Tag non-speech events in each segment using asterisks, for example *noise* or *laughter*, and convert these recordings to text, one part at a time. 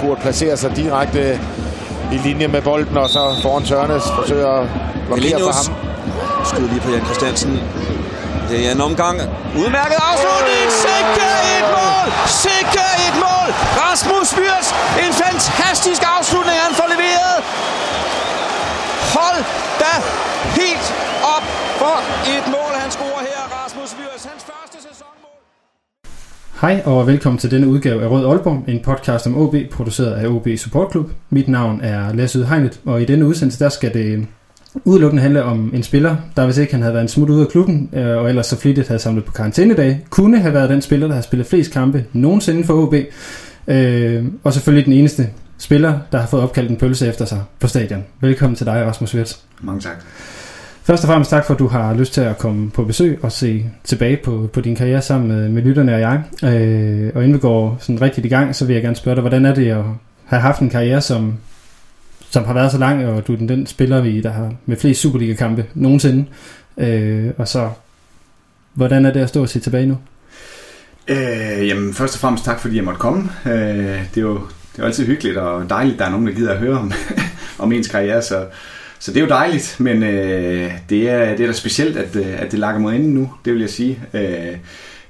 Kurt placerer sig direkte i linje med bolden, og så foran Tørnes forsøger at blokere for ham. Skyder lige på Jan Christiansen. Det er en omgang. Udmærket afslutning. Sikke et mål! Sikke et mål! Rasmus Myrs. En fantastisk afslutning, han får leveret. Hold da helt op for et mål, han scorer her. Rasmus Myrs, hans første sæsonmål. Hej og velkommen til denne udgave af Rød Aalborg, en podcast om OB, produceret af OB Support Club. Mit navn er Lasse Udhegnet, og i denne udsendelse der skal det udelukkende handle om en spiller, der hvis ikke han havde været en smut ud af klubben, øh, og ellers så flittigt havde samlet på karantænedag, kunne have været den spiller, der har spillet flest kampe nogensinde for OB, øh, og selvfølgelig den eneste spiller, der har fået opkaldt en pølse efter sig på stadion. Velkommen til dig, Rasmus Wirtz. Mange tak. Først og fremmest tak for, at du har lyst til at komme på besøg og se tilbage på, på din karriere sammen med, med lytterne og jeg. Øh, og inden vi går sådan rigtigt i gang, så vil jeg gerne spørge dig, hvordan er det at have haft en karriere, som, som har været så lang, og du er den, den spiller, vi, der har med flest Superliga-kampe nogensinde. Øh, og så, hvordan er det at stå og se tilbage nu? Øh, jamen, først og fremmest tak, fordi jeg måtte komme. Øh, det, er jo, det er jo altid hyggeligt og dejligt, at der er nogen, der gider at høre om, *laughs* om ens karriere, så, så det er jo dejligt, men øh, det, er, det er da specielt, at, øh, at det lakker mod enden nu, det vil jeg sige. Øh,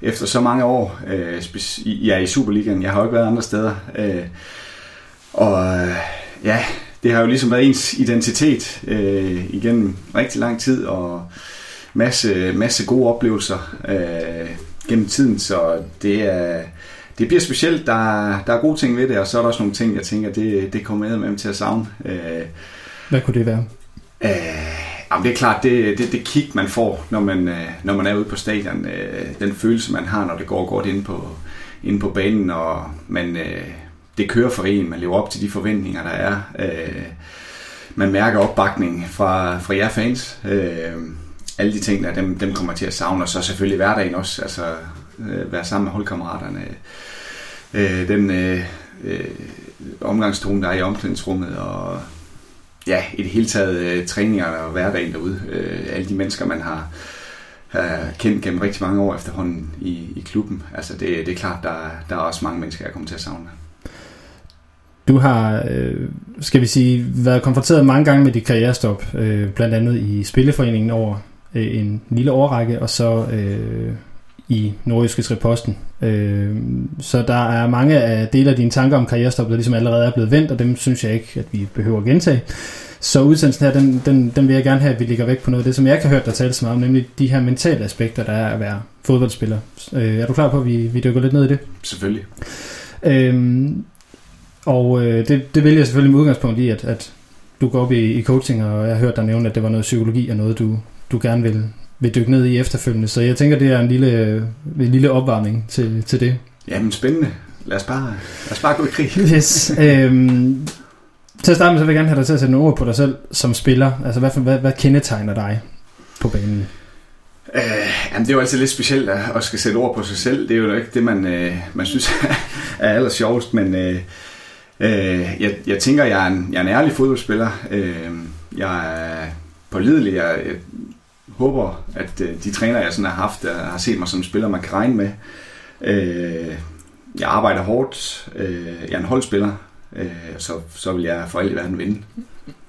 efter så mange år, øh, jeg er i Superligaen, jeg har jo ikke været andre steder, øh, og øh, ja, det har jo ligesom været ens identitet øh, igennem rigtig lang tid, og masse, masse gode oplevelser øh, gennem tiden, så det er, det bliver specielt. Der, der er gode ting ved det, og så er der også nogle ting, jeg tænker, det, det kommer med til at savne. Øh, Hvad kunne det være? Øh, jamen det er klart, det, det, det kick, man får, når man, øh, når man er ude på stadion. Øh, den følelse, man har, når det går godt inde på, inde på banen, og man, øh, det kører for en, man lever op til de forventninger, der er. Øh, man mærker opbakning fra, fra jer fans. Øh, alle de ting, der dem, dem kommer til at savne, og så selvfølgelig hverdagen også, altså øh, være sammen med holdkammeraterne. Øh, den øh, øh, omgangstone, der er i omklædningsrummet, og ja, i det hele taget øh, træninger og hverdagen derude. Øh, alle de mennesker, man har, har kendt gennem rigtig mange år efterhånden i, i klubben. Altså det, det er klart, der, der er også mange mennesker, jeg kommer til at savne. Du har, øh, skal vi sige, været konfronteret mange gange med dit karrierestop, øh, blandt andet i Spilleforeningen over øh, en lille overrække, og så øh, i Nordjyske Reposten. Øh, så der er mange af dele af dine tanker om karrierestop, der ligesom allerede er blevet vendt, og dem synes jeg ikke, at vi behøver at gentage. Så udsendelsen her, den, den, den vil jeg gerne have, at vi ligger væk på noget af det, som jeg har hørt dig tale så meget om, nemlig de her mentale aspekter, der er at være fodboldspiller. Øh, er du klar på, at vi, vi dykker lidt ned i det? Selvfølgelig. Øhm, og øh, det, det vil jeg selvfølgelig med udgangspunkt i, at, at du går op i, i coaching, og jeg har hørt dig nævne, at det var noget psykologi og noget, du, du gerne vil, vil dykke ned i efterfølgende. Så jeg tænker, det er en lille, en lille opvarmning til, til det. Jamen spændende. Lad os bare, lad os bare gå i krig. *laughs* Yes. øhm, til at starte med, så vil jeg gerne have dig til at sætte nogle ord på dig selv som spiller. Altså, hvad, hvad, hvad kendetegner dig på banen? Øh, jamen, det er jo altid lidt specielt at, at skal sætte ord på sig selv. Det er jo ikke det, man, øh, man synes *laughs* er aller sjovest, men øh, øh, jeg, jeg tænker, jeg er, en, jeg er en ærlig fodboldspiller. Øh, jeg er pålidelig. Jeg, jeg håber, at øh, de træner, jeg sådan har haft, der har set mig som spiller, man kan regne med. Øh, jeg arbejder hårdt. Øh, jeg er en holdspiller. Øh, så, så vil jeg for alt i verden vinde.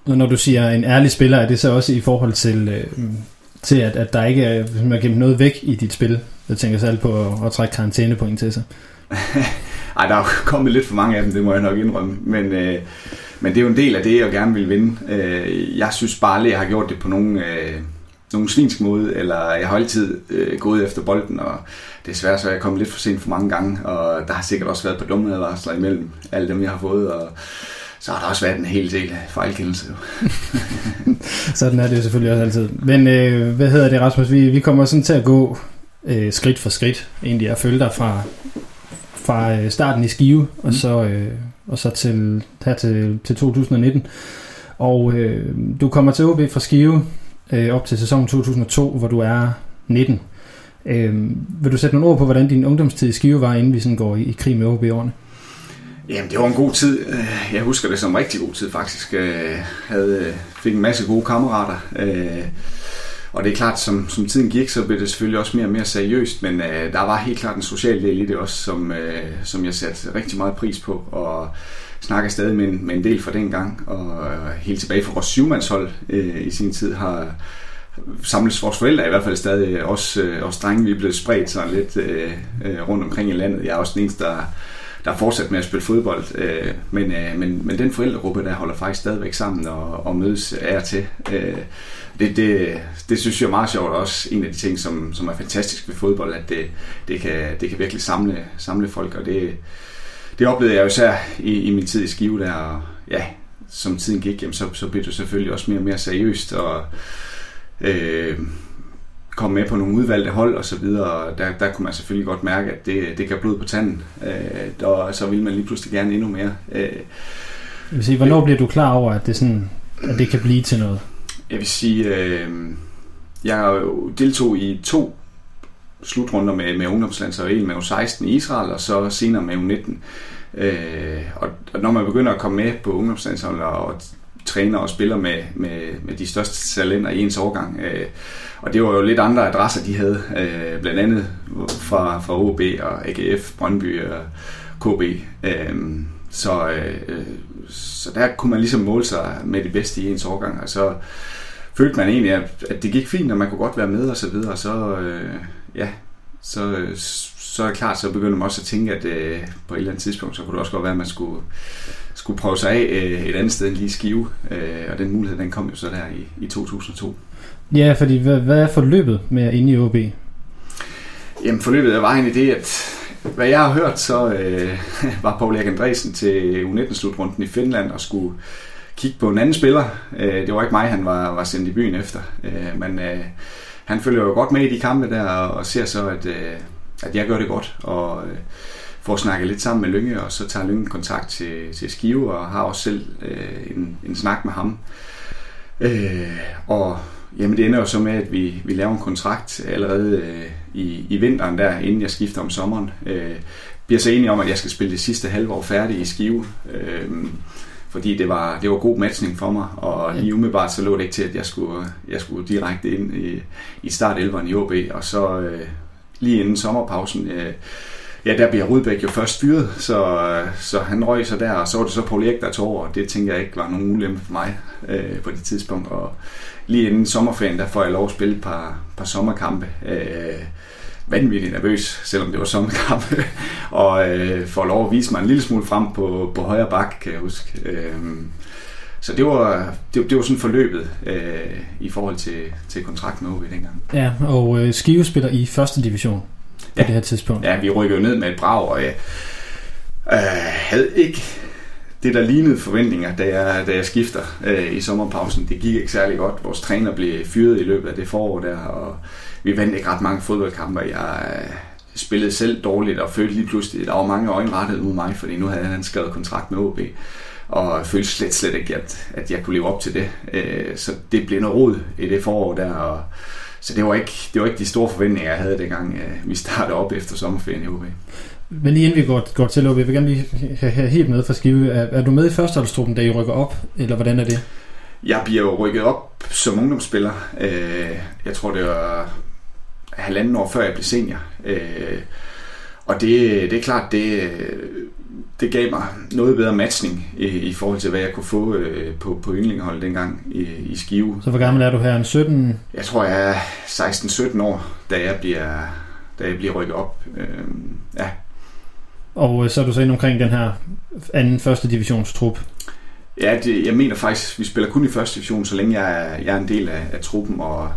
Og når du siger en ærlig spiller, er det så også i forhold til, øh, til at, at der ikke er, man gemt noget væk i dit spil? Jeg tænker selv på at, at trække karantænepoint til sig. *laughs* Ej, der er kommet lidt for mange af dem, det må jeg nok indrømme. Men, øh, men det er jo en del af det, jeg gerne vil vinde. Øh, jeg synes bare aldrig, jeg har gjort det på nogen, øh, nogen svinsk måde, eller jeg har altid øh, gået efter bolden, og desværre så er jeg kommet lidt for sent for mange gange, og der har sikkert også været på dumme advarsler imellem alle dem, jeg har fået, og så har der også været en hel del fejlkendelse. *laughs* sådan er det selvfølgelig også altid. Men øh, hvad hedder det, Rasmus? Vi, vi kommer sådan til at gå øh, skridt for skridt, egentlig at følge dig fra, fra øh, starten i Skive, mm. og så, øh, og så til, her til, til 2019. Og øh, du kommer til OB fra Skive øh, op til sæsonen 2002, hvor du er 19. Øh, vil du sætte nogle ord på, hvordan din ungdomstid i Skive var, inden vi sådan går i, i krig med OB-årene? Jamen, det var en god tid. Øh, jeg husker det som en rigtig god tid, faktisk. Jeg havde, øh, fik en masse gode kammerater. Og det er klart, som, som tiden gik, så blev det selvfølgelig også mere og mere seriøst, men der var helt klart en social del i det også, som, som jeg satte rigtig meget pris på. Og snakker stadig med en, med en del fra dengang, og helt tilbage fra vores syvmandshold øh, i sin tid har samles vores forældre i hvert fald stadig, også, øh, også drenge, vi er blevet spredt sådan lidt øh, øh, rundt omkring i landet. Jeg er også den eneste, der, der er fortsat med at spille fodbold, øh, men, øh, men, men den forældregruppe, der holder faktisk stadigvæk sammen og, og mødes af og til. Øh, det, det, det synes jeg er meget sjovt, også en af de ting, som, som er fantastisk ved fodbold, at det, det, kan, det kan virkelig samle, samle folk, og det, det oplevede jeg jo især i, i min tid i Skive der, og ja, som tiden gik, jamen, så, så blev det selvfølgelig også mere og mere seriøst, og øh, kom med på nogle udvalgte hold og så videre, der, der kunne man selvfølgelig godt mærke, at det, det gav blod på tanden, øh, og så ville man lige pludselig gerne endnu mere. Øh, jeg vil sige, hvornår bliver du klar over, at det, sådan, at det kan blive til noget? Jeg vil sige, øh, jeg deltog i to slutrunder med, med ungdomslandsholdet, en med U16 i Israel, og så senere med U19. Øh, og, og når man begynder at komme med på ungdomslandsholdet og træner og spiller med, med, med de største talenter i ens årgang, øh, og det var jo lidt andre adresser, de havde, øh, blandt andet fra, fra OB og AGF, Brøndby og KB. Øh, så, øh, så der kunne man ligesom måle sig med det bedste i ens årgang, og så følte man egentlig, at, at det gik fint, og man kunne godt være med og så videre, og så, øh, ja, så, så er det klart, så begynder man også at tænke, at øh, på et eller andet tidspunkt, så kunne det også godt være, at man skulle, skulle prøve sig af øh, et andet sted end lige Skive, øh, og den mulighed, den kom jo så der i, i 2002. Ja, fordi hvad, hvad er forløbet med at inde i OB? Jamen forløbet var egentlig det, at hvad jeg har hørt, så øh, *laughs* var Paul Erik Andresen til U19-slutrunden i Finland og skulle kigge på en anden spiller. Øh, det var ikke mig, han var, var sendt i byen efter. Øh, men øh, han følger jo godt med i de kampe der og ser så, at, øh, at jeg gør det godt. Og øh, får snakket lidt sammen med Lynge, og så tager Lynge kontakt til, til Skive og har også selv øh, en, en snak med ham. Øh, og jamen det ender jo så med, at vi, vi laver en kontrakt allerede øh, i, i vinteren der, inden jeg skifter om sommeren. Øh, bliver så enige om, at jeg skal spille det sidste halve år færdig i Skive. Øh, fordi det var, det var god matchning for mig, og lige umiddelbart så lå det ikke til, at jeg skulle, jeg skulle direkte ind i, i start i OB, og så øh, lige inden sommerpausen, øh, ja, der bliver Rudbæk jo først fyret, så, så han røg sig der, og så var det så Paul Erik, der tog over, og det tænker jeg ikke var nogen ulempe for mig øh, på det tidspunkt, og lige inden sommerferien, der får jeg lov at spille et par, par sommerkampe, øh, vanvittigt nervøs, selvom det var sommerkamp, *laughs* og øh, får lov at vise mig en lille smule frem på, på højre bak, kan jeg huske. Øh, så det var, det, det var sådan forløbet øh, i forhold til, til kontrakt med OB dengang. Ja, og øh, Skive spiller i første division på ja. det her tidspunkt. Ja, vi rykkede ned med et brag, og jeg øh, havde ikke det, der lignede forventninger, da jeg, da jeg skifter øh, i sommerpausen. Det gik ikke særlig godt. Vores træner blev fyret i løbet af det forår der, og vi vandt ikke ret mange fodboldkampe. Jeg øh, spillede selv dårligt og følte lige pludselig, at der var mange øjne rettet mod mig, fordi nu havde han skrevet kontrakt med OB. Og jeg følte slet, slet ikke, at, at jeg kunne leve op til det. Øh, så det blev noget rod i det forår der, og så det var ikke, det var ikke de store forventninger, jeg havde dengang øh, vi startede op efter sommerferien i OB. Men lige inden vi går, går til OB, jeg vil gerne lige have, have helt med fra Skive. Er, er du med i førsteholdstruppen, da I rykker op, eller hvordan er det? Jeg bliver jo rykket op som ungdomsspiller. Øh, jeg tror, det var halvanden år før jeg blev senior. Øh, og det, det er klart, det, det gav mig noget bedre matchning i, i forhold til, hvad jeg kunne få øh, på, på yndlingeholdet dengang i, i Skive. Så hvor gammel er du her? En 17? Jeg tror, jeg er 16-17 år, da jeg bliver, da jeg bliver rykket op. Øh, ja. Og øh, så er du så ind omkring den her anden første divisionstrup. Ja, det, jeg mener faktisk, vi spiller kun i første division, så længe jeg er, jeg er en del af, af truppen, og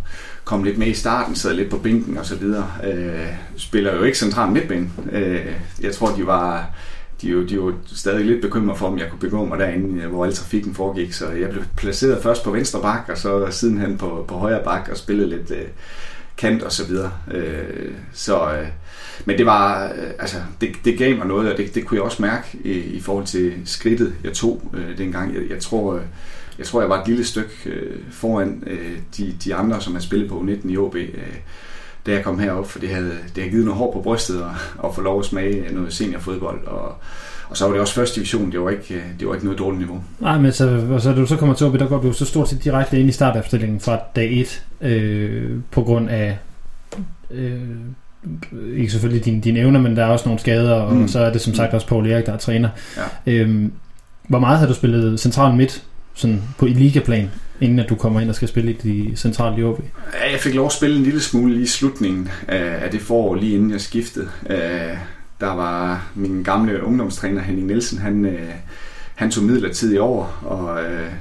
kom lidt med i starten, sad lidt på bænken og så videre. Øh, spiller jo ikke central midtbane. Øh, jeg tror, de var, de var, de var stadig lidt bekymret for, om jeg kunne begå mig derinde, øh, hvor al trafikken foregik. Så jeg blev placeret først på venstre bak, og så sidenhen på, på højre bak, og spillede lidt øh, kant og så videre. Øh, så, øh, men det var, øh, altså, det, det gav mig noget, og det, det kunne jeg også mærke i, i forhold til skridtet, jeg tog øh, dengang. Jeg, jeg tror, øh, jeg tror, jeg var et lille stykke øh, foran øh, de, de andre, som har spillet på U19 i OB, øh, da jeg kom herop, for det havde, det havde givet noget hår på brystet og, og få lov at smage noget seniorfodbold. Og, og så var det også første division, det var ikke, øh, det var ikke noget dårligt niveau. Nej, men så, og så da du så kommer til OB, der går du så stort set direkte ind i startopstillingen fra dag 1, øh, på grund af øh, ikke selvfølgelig dine, dine evner, men der er også nogle skader, og mm. så er det som sagt også Paul Erik, der er træner. Ja. Øhm, hvor meget har du spillet central midt sådan på i ligaplan, inden at du kommer ind og skal spille i de centrale i OB? Ja, jeg fik lov at spille en lille smule lige i slutningen af, det forår, lige inden jeg skiftede. Øh, der var min gamle ungdomstræner Henning Nielsen, han, øh, han tog midlertidigt over, og øh,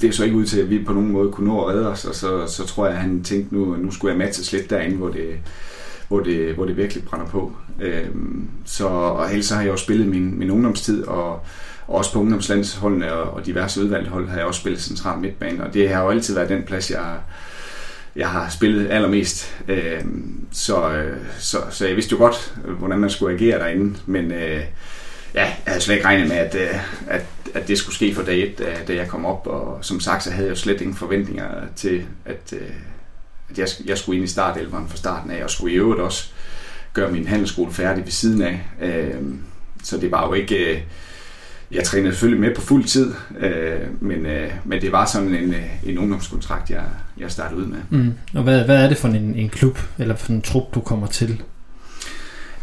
det er så ikke ud til, at vi på nogen måde kunne nå at redde os, og så, så tror jeg, at han tænkte, nu, nu skulle jeg matches lidt derinde, hvor det, hvor det, hvor det virkelig brænder på. Øhm, så, og ellers så har jeg jo spillet min, min ungdomstid, og, og også på ungdomslandsholdene og, og diverse udvalgte hold har jeg også spillet central midtbane, og det har jo altid været den plads, jeg, jeg har spillet allermest. Øhm, øh, så, så, så jeg vidste jo godt, hvordan man skulle agere derinde, men øh, ja, jeg havde slet ikke regnet med, at, øh, at, at det skulle ske for dag et, øh, da jeg kom op, og som sagt, så havde jeg jo slet ingen forventninger til, at, øh, at jeg, jeg skulle ind i startelveren fra starten af, og skulle i øvrigt også gøre min handelsskole færdig ved siden af. Øh, så det var jo ikke... Øh, jeg trænede selvfølgelig med på fuld tid, øh, men, øh, men det var sådan en, øh, en ungdomskontrakt, jeg, jeg startede ud med. Mm. Og hvad, hvad er det for en, en klub, eller for en trup, du kommer til?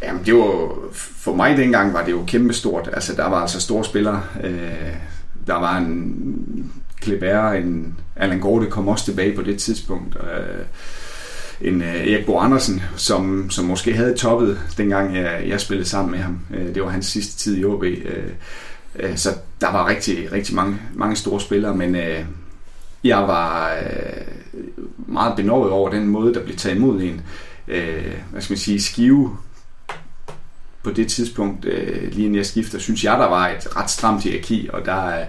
Jamen, det var, for mig dengang var det jo kæmpestort. Altså, der var altså store spillere. Øh, der var en Kleber, en Allan Gorte kom også tilbage på det tidspunkt. Øh, en øh, Erik Bo Andersen, som, som måske havde toppet, dengang jeg, jeg spillede sammen med ham. Øh, det var hans sidste tid i OB. Øh, øh, så der var rigtig, rigtig mange, mange store spillere, men øh, jeg var øh, meget benovet over den måde, der blev taget imod en. Øh, hvad skal man sige, skive på det tidspunkt, øh, lige inden jeg skifter, synes jeg, der var et ret stramt hierarki, og der, øh,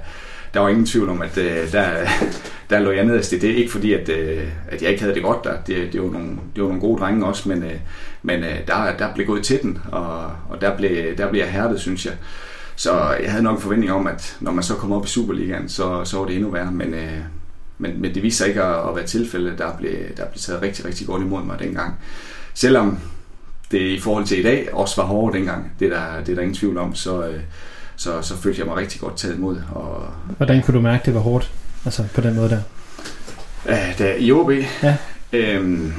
der var ingen tvivl om, at øh, der, *laughs* der lå jeg nederst det. Det er ikke fordi, at, øh, at jeg ikke havde det godt der. Det, det, var, nogle, det var nogle gode drenge også, men, øh, men øh, der, der blev gået til den, og, og der, blev, der blev jeg hærdet, synes jeg. Så jeg havde nok en forventning om, at når man så kom op i Superligaen, så, så var det endnu værre, men, øh, men, men det viste sig ikke at, at være tilfældet. Der blev, der blev taget rigtig, rigtig godt imod mig dengang. Selvom det i forhold til i dag også var hårdere dengang, det er der, det er der ingen tvivl om, så, øh, så, så følte jeg mig rigtig godt taget imod. Og, Hvordan kunne du mærke, det var hårdt? Altså på den måde der? Ja, da, I OB? Ja. Øhm,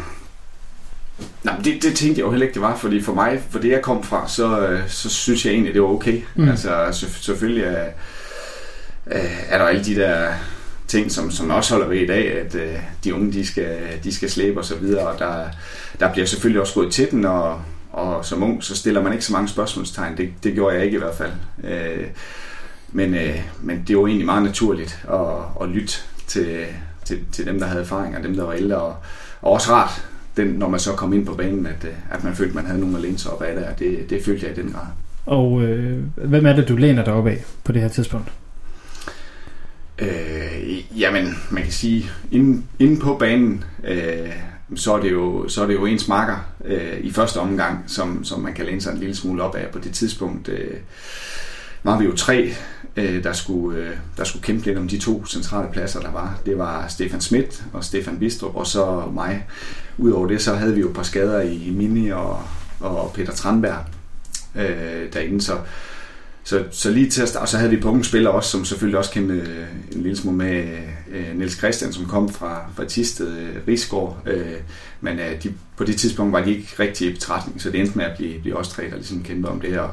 nej, det, det tænkte jeg jo heller ikke, det var, fordi for mig, for det jeg kom fra, så, øh, så synes jeg egentlig, det var okay. Mm. Altså selvfølgelig er, er der alle de der ting, som, som også holder ved i dag, at øh, de unge, de skal, de skal slæbe og så videre, og der, der bliver selvfølgelig også gået til den, og, og som ung, så stiller man ikke så mange spørgsmålstegn. Det, det gjorde jeg ikke i hvert fald. Øh, men, øh, men det var egentlig meget naturligt at, at lytte til, til, til dem, der havde erfaring, og dem, der var ældre, og, og også rart, den, når man så kom ind på banen, at, øh, at man følte, man havde nogen at læne sig op af det, og det, det følte jeg i den grad. Og øh, hvem er det, du læner dig op af på det her tidspunkt? Øh, jamen, man kan sige, inde, inde på banen, øh, så, er det jo, så er det jo ens marker øh, i første omgang, som, som man kan læne sig en lille smule op af. På det tidspunkt øh, var vi jo tre, øh, der, skulle, øh, der skulle kæmpe lidt om de to centrale pladser, der var. Det var Stefan Schmidt og Stefan Bistrup, og så mig. Udover det, så havde vi jo et par skader i Mini og, og Peter Tranberg øh, derinde, så så, så lige til at starte, og så havde vi på unge spillere også, som selvfølgelig også kæmpede øh, en lille smule med øh, Niels Christian, som kom fra, fra Tisted, øh, Rigsgaard. Øh, men øh, de, på det tidspunkt var de ikke rigtig i betragtning, så det endte med at blive, blive os tre, der ligesom kæmpede om det. Og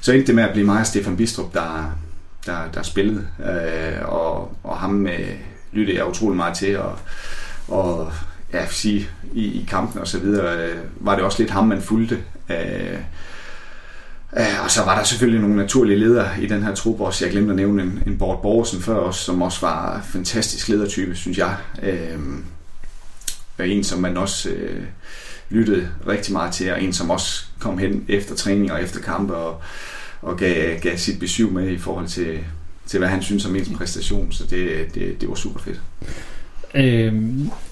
så endte det med at blive mig og Stefan Bistrup, der, der, der spillede. Øh, og, og ham øh, lyttede jeg utrolig meget til, og, og ja, sige, i, i kampen og så videre, øh, var det også lidt ham, man fulgte. Øh, øh, og så var der selvfølgelig nogle naturlige ledere i den her trup også. Jeg glemte at nævne en, en Bort Borgersen før også, som også var en fantastisk ledertype, synes jeg. Uh, en, som man også øh, lyttede rigtig meget til, og en, som også kom hen efter træning og efter kampe og, og gav, gav sit besøg med i forhold til, til hvad han synes om ens præstation. Så det, det, det var super fedt. Øh,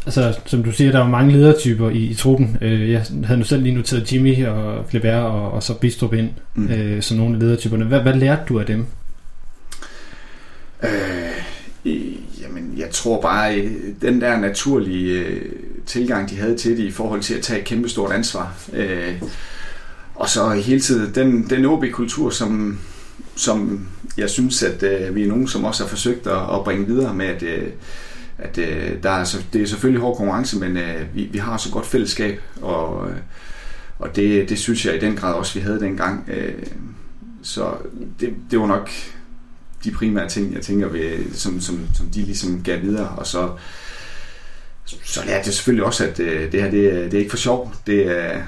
altså, som du siger, der er mange ledertyper i, i truppen. Øh, jeg havde nu selv lige noteret Jimmy og Kleber og, og så Bistrup ind, mm. øh, som nogle af ledertyperne. Hvad, hvad lærte du af dem? Øh, jamen, jeg tror bare, den der naturlige øh, tilgang, de havde til det i forhold til at tage et kæmpestort ansvar. Øh, og så hele tiden den, den OB-kultur, som, som jeg synes, at øh, vi er nogen, som også har forsøgt at, at bringe videre med, at øh, at øh, der er, altså, det er selvfølgelig hård konkurrence, men øh, vi, vi har så godt fællesskab, og, øh, og det, det synes jeg i den grad også, vi havde dengang. Øh, så det, det var nok de primære ting, jeg tænker, ved, som, som, som de ligesom gav videre, og så, så lærte jeg selvfølgelig også, at øh, det her, det, det er ikke for sjov. Det, er,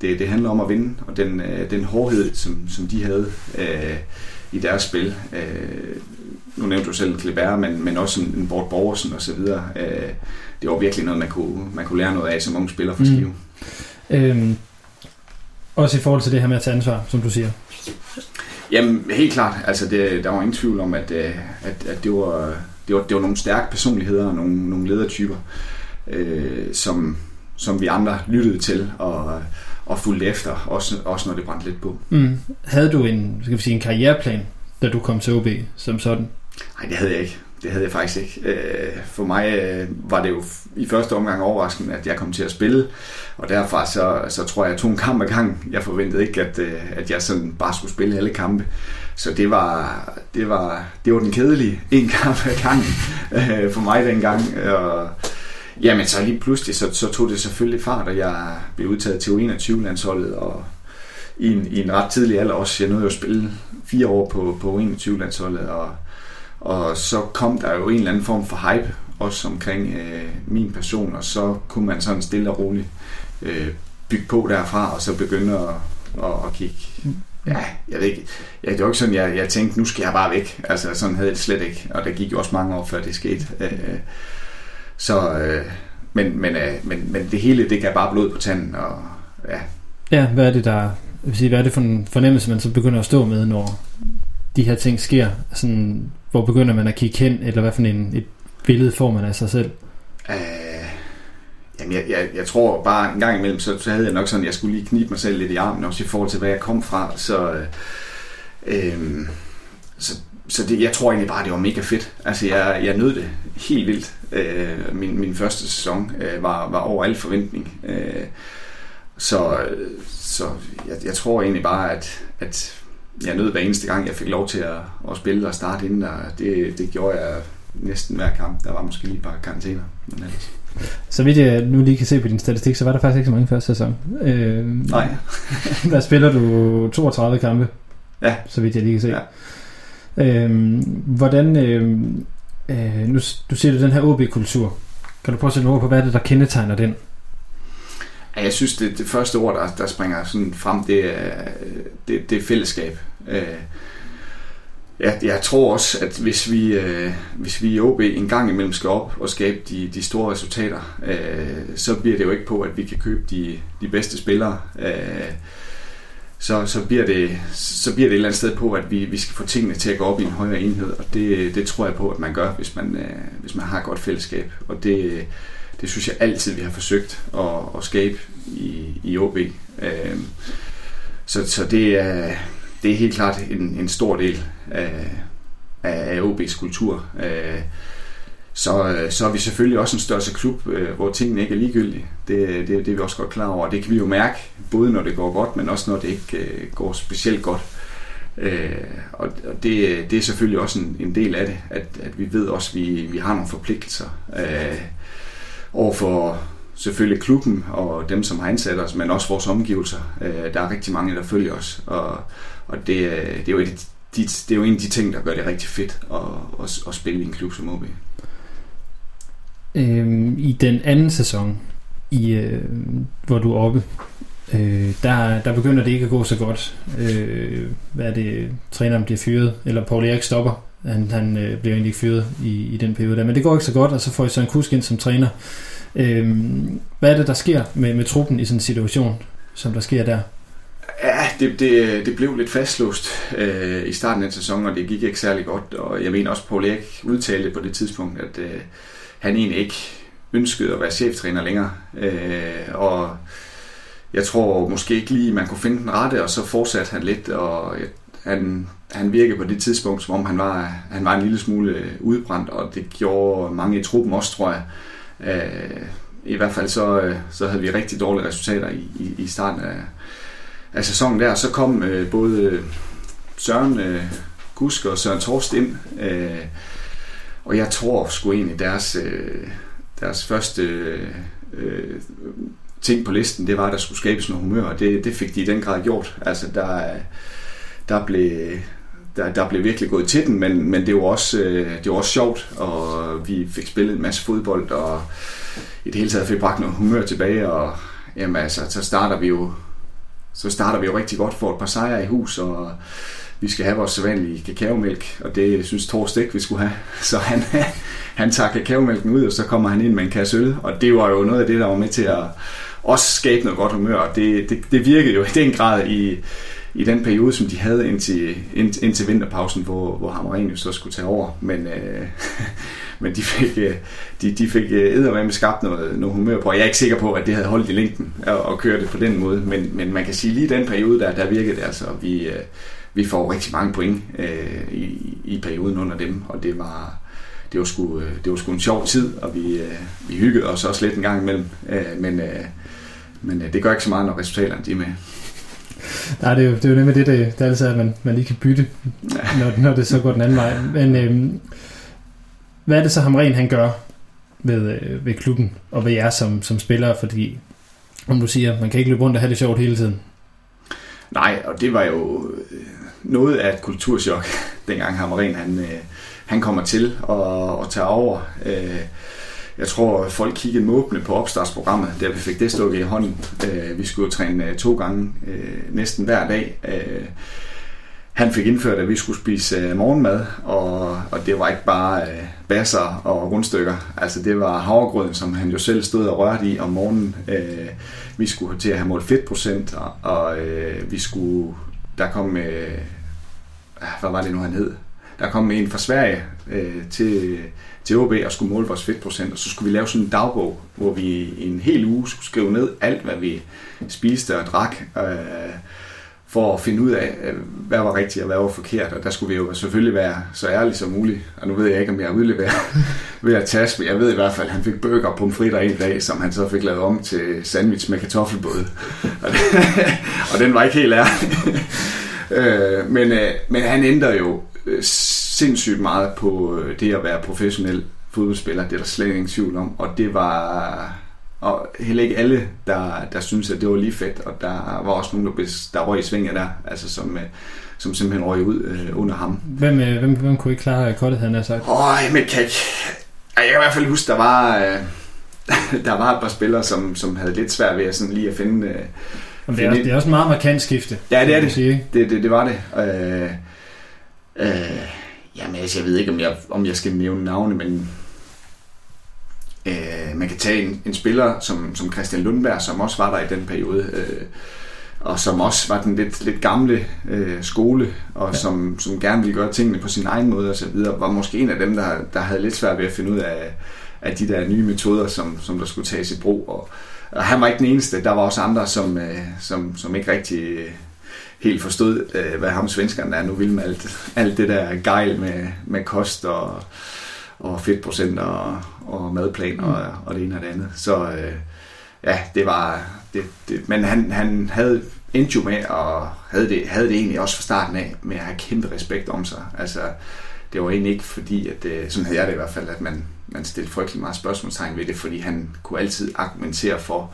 det, det handler om at vinde, og den, øh, den hårdhed, som, som de havde øh, i deres spil. Øh, nu nævnte du selv Kleber, men, men også en, Bort Borgersen og så videre. Øh, det var virkelig noget, man kunne, man kunne lære noget af som unge spiller for Skive. Mm. Øhm, også i forhold til det her med at tage ansvar, som du siger. Jamen, helt klart. Altså, det, der var ingen tvivl om, at, øh, at, at det, var, det, var, det var nogle stærke personligheder og nogle, nogle ledertyper, øh, som, som vi andre lyttede til og, og fulgte efter, også, også når det brændte lidt på. Mm. Havde du en, skal vi sige, en karriereplan, da du kom til OB som sådan? Nej, det havde jeg ikke. Det havde jeg faktisk ikke. Øh, for mig øh, var det jo i første omgang overraskende, at jeg kom til at spille, og derfra så, så tror jeg, at jeg tog en kamp ad gang. Jeg forventede ikke, at, øh, at jeg sådan bare skulle spille alle kampe. Så det var, det var, det var den kedelige en kamp ad gang *laughs* for mig dengang. Og, jamen så lige pludselig, så, så tog det selvfølgelig fart, og jeg blev udtaget til U21-landsholdet, og i en, i en ret tidlig alder også. Jeg nåede jo at spille fire år på, på U21-landsholdet, og og så kom der jo en eller anden form for hype også omkring øh, min person, og så kunne man sådan stille og roligt øh, bygge på derfra, og så begynde at, at, at kigge. Ja, jeg ved ikke. Ja, det var ikke sådan, jeg, jeg tænkte, nu skal jeg bare væk. Altså, sådan havde jeg det slet ikke. Og der gik jo også mange år, før det skete. Øh, så, øh, men, men, øh, men, men det hele, det gav bare blod på tanden, og ja. Ja, hvad er det, der... vil sige, hvad er det for en fornemmelse, man så begynder at stå med, når de her ting sker? Sådan, hvor begynder man at kigge hen, eller hvad for en, et billede får man af sig selv? Uh, jamen, jeg, jeg, jeg tror bare en gang imellem, så, så havde jeg nok sådan, jeg skulle lige knibe mig selv lidt i armen, også i forhold til, hvad jeg kom fra. Så, øh, så, så det, jeg tror egentlig bare, det var mega fedt. Altså, jeg, jeg nød det helt vildt. Øh, min, min første sæson øh, var, var over al forventning. Øh, så så jeg, jeg tror egentlig bare, at, at jeg nød hver eneste gang, jeg fik lov til at, at spille og starte inden, og det, det gjorde jeg næsten hver kamp. Der var måske lige et par karantæner. Men ellers. Så vidt jeg nu lige kan se på din statistik, så var der faktisk ikke så mange første sæson. Øh, Nej. *laughs* der spiller du 32 kampe, ja. så vidt jeg lige kan se. Ja. Øh, hvordan, øh, øh, nu du ser du den her OB-kultur. Kan du prøve at sætte ord på, hvad er det, der kendetegner den? Ja, jeg synes, det, det første ord, der, der springer sådan frem, det er, det, det er fællesskab. Øh, jeg, jeg tror også, at hvis vi, øh, hvis vi i OB en gang imellem skal op og skabe de, de store resultater, øh, så bliver det jo ikke på, at vi kan købe de, de bedste spillere. Øh, så, så, bliver det, så bliver det et eller andet sted på, at vi, vi skal få tingene til at gå op i en højere enhed, og det, det tror jeg på, at man gør, hvis man, øh, hvis man har et godt fællesskab. Og det, det synes jeg altid, vi har forsøgt at, at skabe i, i OB. Øh, så, så det er, det er helt klart en, en stor del af, af OB's kultur. Øh, så, øh, så er vi selvfølgelig også en størrelse klub, øh, hvor tingene ikke er ligegyldige. Det, det, det er vi også godt klar over. Det kan vi jo mærke, både når det går godt, men også når det ikke øh, går specielt godt. Øh, og det, det er selvfølgelig også en, en del af det, at, at vi ved også, at vi, vi har nogle forpligtelser øh, over for selvfølgelig klubben og dem, som har ansat os, men også vores omgivelser. Øh, der er rigtig mange, der følger os, og, og det, øh, det, er jo et, de, det er jo en af de ting, der gør det rigtig fedt at, at, at spille i en klub som OB øh, I den anden sæson, i, øh, hvor du er oppe, øh, der, der begynder det ikke at gå så godt. Øh, hvad er det, træneren bliver fyret, eller Paul Erik stopper. Han, han øh, bliver egentlig ikke fyret i, i den periode der, men det går ikke så godt, og så får I Søren Kusk ind som træner. Øh, hvad er det, der sker med, med truppen i sådan en situation, som der sker der? Ja, det, det, det blev lidt fastlåst øh, i starten af sæsonen, og det gik ikke særlig godt. Og jeg mener også, Paul Erik udtalte på det tidspunkt, at øh, han egentlig ikke ønskede at være cheftræner længere. Øh, og jeg tror måske ikke lige, man kunne finde den rette, og så fortsatte han lidt, og han, han virkede på det tidspunkt, som om han var, han var en lille smule udbrændt, og det gjorde mange i truppen også, tror jeg. Øh, I hvert fald så, øh, så havde vi rigtig dårlige resultater i, i, i starten af, af sæsonen der. Så kom øh, både Søren øh, Gusk og Søren Torst ind, øh, og jeg tror sgu egentlig deres, øh, deres første øh, ting på listen, det var, at der skulle skabes noget humør, og det, det fik de i den grad gjort. Altså der, der blev der, der blev virkelig gået til den, men, men det var også, øh, det var også sjovt, og vi fik spillet en masse fodbold, og i det hele taget fik bragt noget humør tilbage, og jamen altså, så starter vi jo så starter vi jo rigtig godt for et par sejre i hus, og vi skal have vores sædvanlige kakaomælk, og det synes Torst ikke, vi skulle have. *laughs* Så han, han tager kakaomælken ud, og så kommer han ind med en kasse øl, og det var jo noget af det, der var med til at også skabe noget godt humør, og det, det, det virkede jo i den grad i, i den periode, som de havde indtil, ind, indtil vinterpausen, hvor, hvor Hammerenius så skulle tage over. Men, øh, *laughs* men de fik, øh, de, de fik øh, eddermame med skabt noget, noget humør på. Jeg er ikke sikker på, at det havde holdt i længden at, at køre det på den måde, men, men man kan sige, lige den periode, der, der virkede det altså. Vi, øh, vi får rigtig mange point øh, i, i perioden under dem, og det var, det var, sgu, det var sgu en sjov tid, og vi, øh, vi hyggede os også lidt en gang imellem. Øh, men øh, men øh, det gør ikke så meget, når resultaterne de er med. Nej, det er jo, det er jo nemlig det, det, det er altså, at man, man lige kan bytte, når, når det så går den anden vej. Men øhm, hvad er det så, Hamren han gør ved, øh, ved klubben og ved jer som, som spillere? Fordi, om du siger, man kan ikke løbe rundt og have det sjovt hele tiden. Nej, og det var jo øh, noget af et kulturschok, *laughs* dengang Hamren han, øh, han kommer til og, og tager over. Øh, jeg tror, folk kiggede måbne på opstartsprogrammet, da vi fik det stukket i hånden. Øh, vi skulle jo træne to gange næsten hver dag. Han fik indført, at vi skulle spise morgenmad, og, og det var ikke bare øh, basser og rundstykker. Altså det var havregrøden, som han jo selv stod og rørte i om morgenen. Øh, vi skulle til at have målt fedtprocent, og, og øh, vi skulle, der kom, øh, ah, hvad var det nu han hed? Der kom en fra Sverige øh, til til OB og skulle måle vores fedtprocent, og så skulle vi lave sådan en dagbog, hvor vi en hel uge skulle skrive ned alt, hvad vi spiste og drak, øh, for at finde ud af, øh, hvad var rigtigt og hvad var forkert, og der skulle vi jo selvfølgelig være så ærlige som muligt, og nu ved jeg ikke, om jeg udleverer *laughs* ved at tage, men jeg ved i hvert fald, at han fik bøger på fritter en dag, som han så fik lavet om til sandwich med kartoffelbåd, *laughs* og, og den var ikke helt ærlig. *laughs* øh, men, øh, men han ændrer jo øh, sindssygt meget på øh, det at være professionel fodboldspiller. Det er der slet ingen tvivl om. Og det var og heller ikke alle, der, der synes at det var lige fedt. Og der var også nogen, der, der røg i svinget der, altså som, øh, som simpelthen røg ud øh, under ham. Hvem, øh, hvem, hvem kunne ikke klare kottet, han har sagt? Åh, men kan ikke... Jeg kan i hvert fald huske, der var, øh, *laughs* der var et par spillere, som, som havde lidt svært ved at, sådan lige at finde... Øh, Jamen, det, er, det er også en meget markant skifte. Ja, det er det. Sige. Det, det, det var det. Øh, øh, Jamen, altså, jeg ved ikke, om jeg, om jeg skal nævne navne, men øh, man kan tage en, en spiller som, som Christian Lundberg, som også var der i den periode, øh, og som også var den lidt, lidt gamle øh, skole, og ja. som, som gerne ville gøre tingene på sin egen måde osv., var måske en af dem, der, der havde lidt svært ved at finde ud af, af de der nye metoder, som, som der skulle tages i brug. Og, og han var ikke den eneste, der var også andre, som, øh, som, som ikke rigtig helt forstod, øh, hvad ham svenskerne er nu vil med alt, alt det der gejl med, med kost og, og fedtprocent og, og madplan og, mm. og det ene og det andet. Så øh, ja, det var... Det, det, men han, han havde endte jo med og havde det, havde det egentlig også fra starten af med at have kæmpe respekt om sig. Altså, det var egentlig ikke fordi, at det, øh, sådan havde jeg det i hvert fald, at man, man stillede frygtelig meget spørgsmålstegn ved det, fordi han kunne altid argumentere for,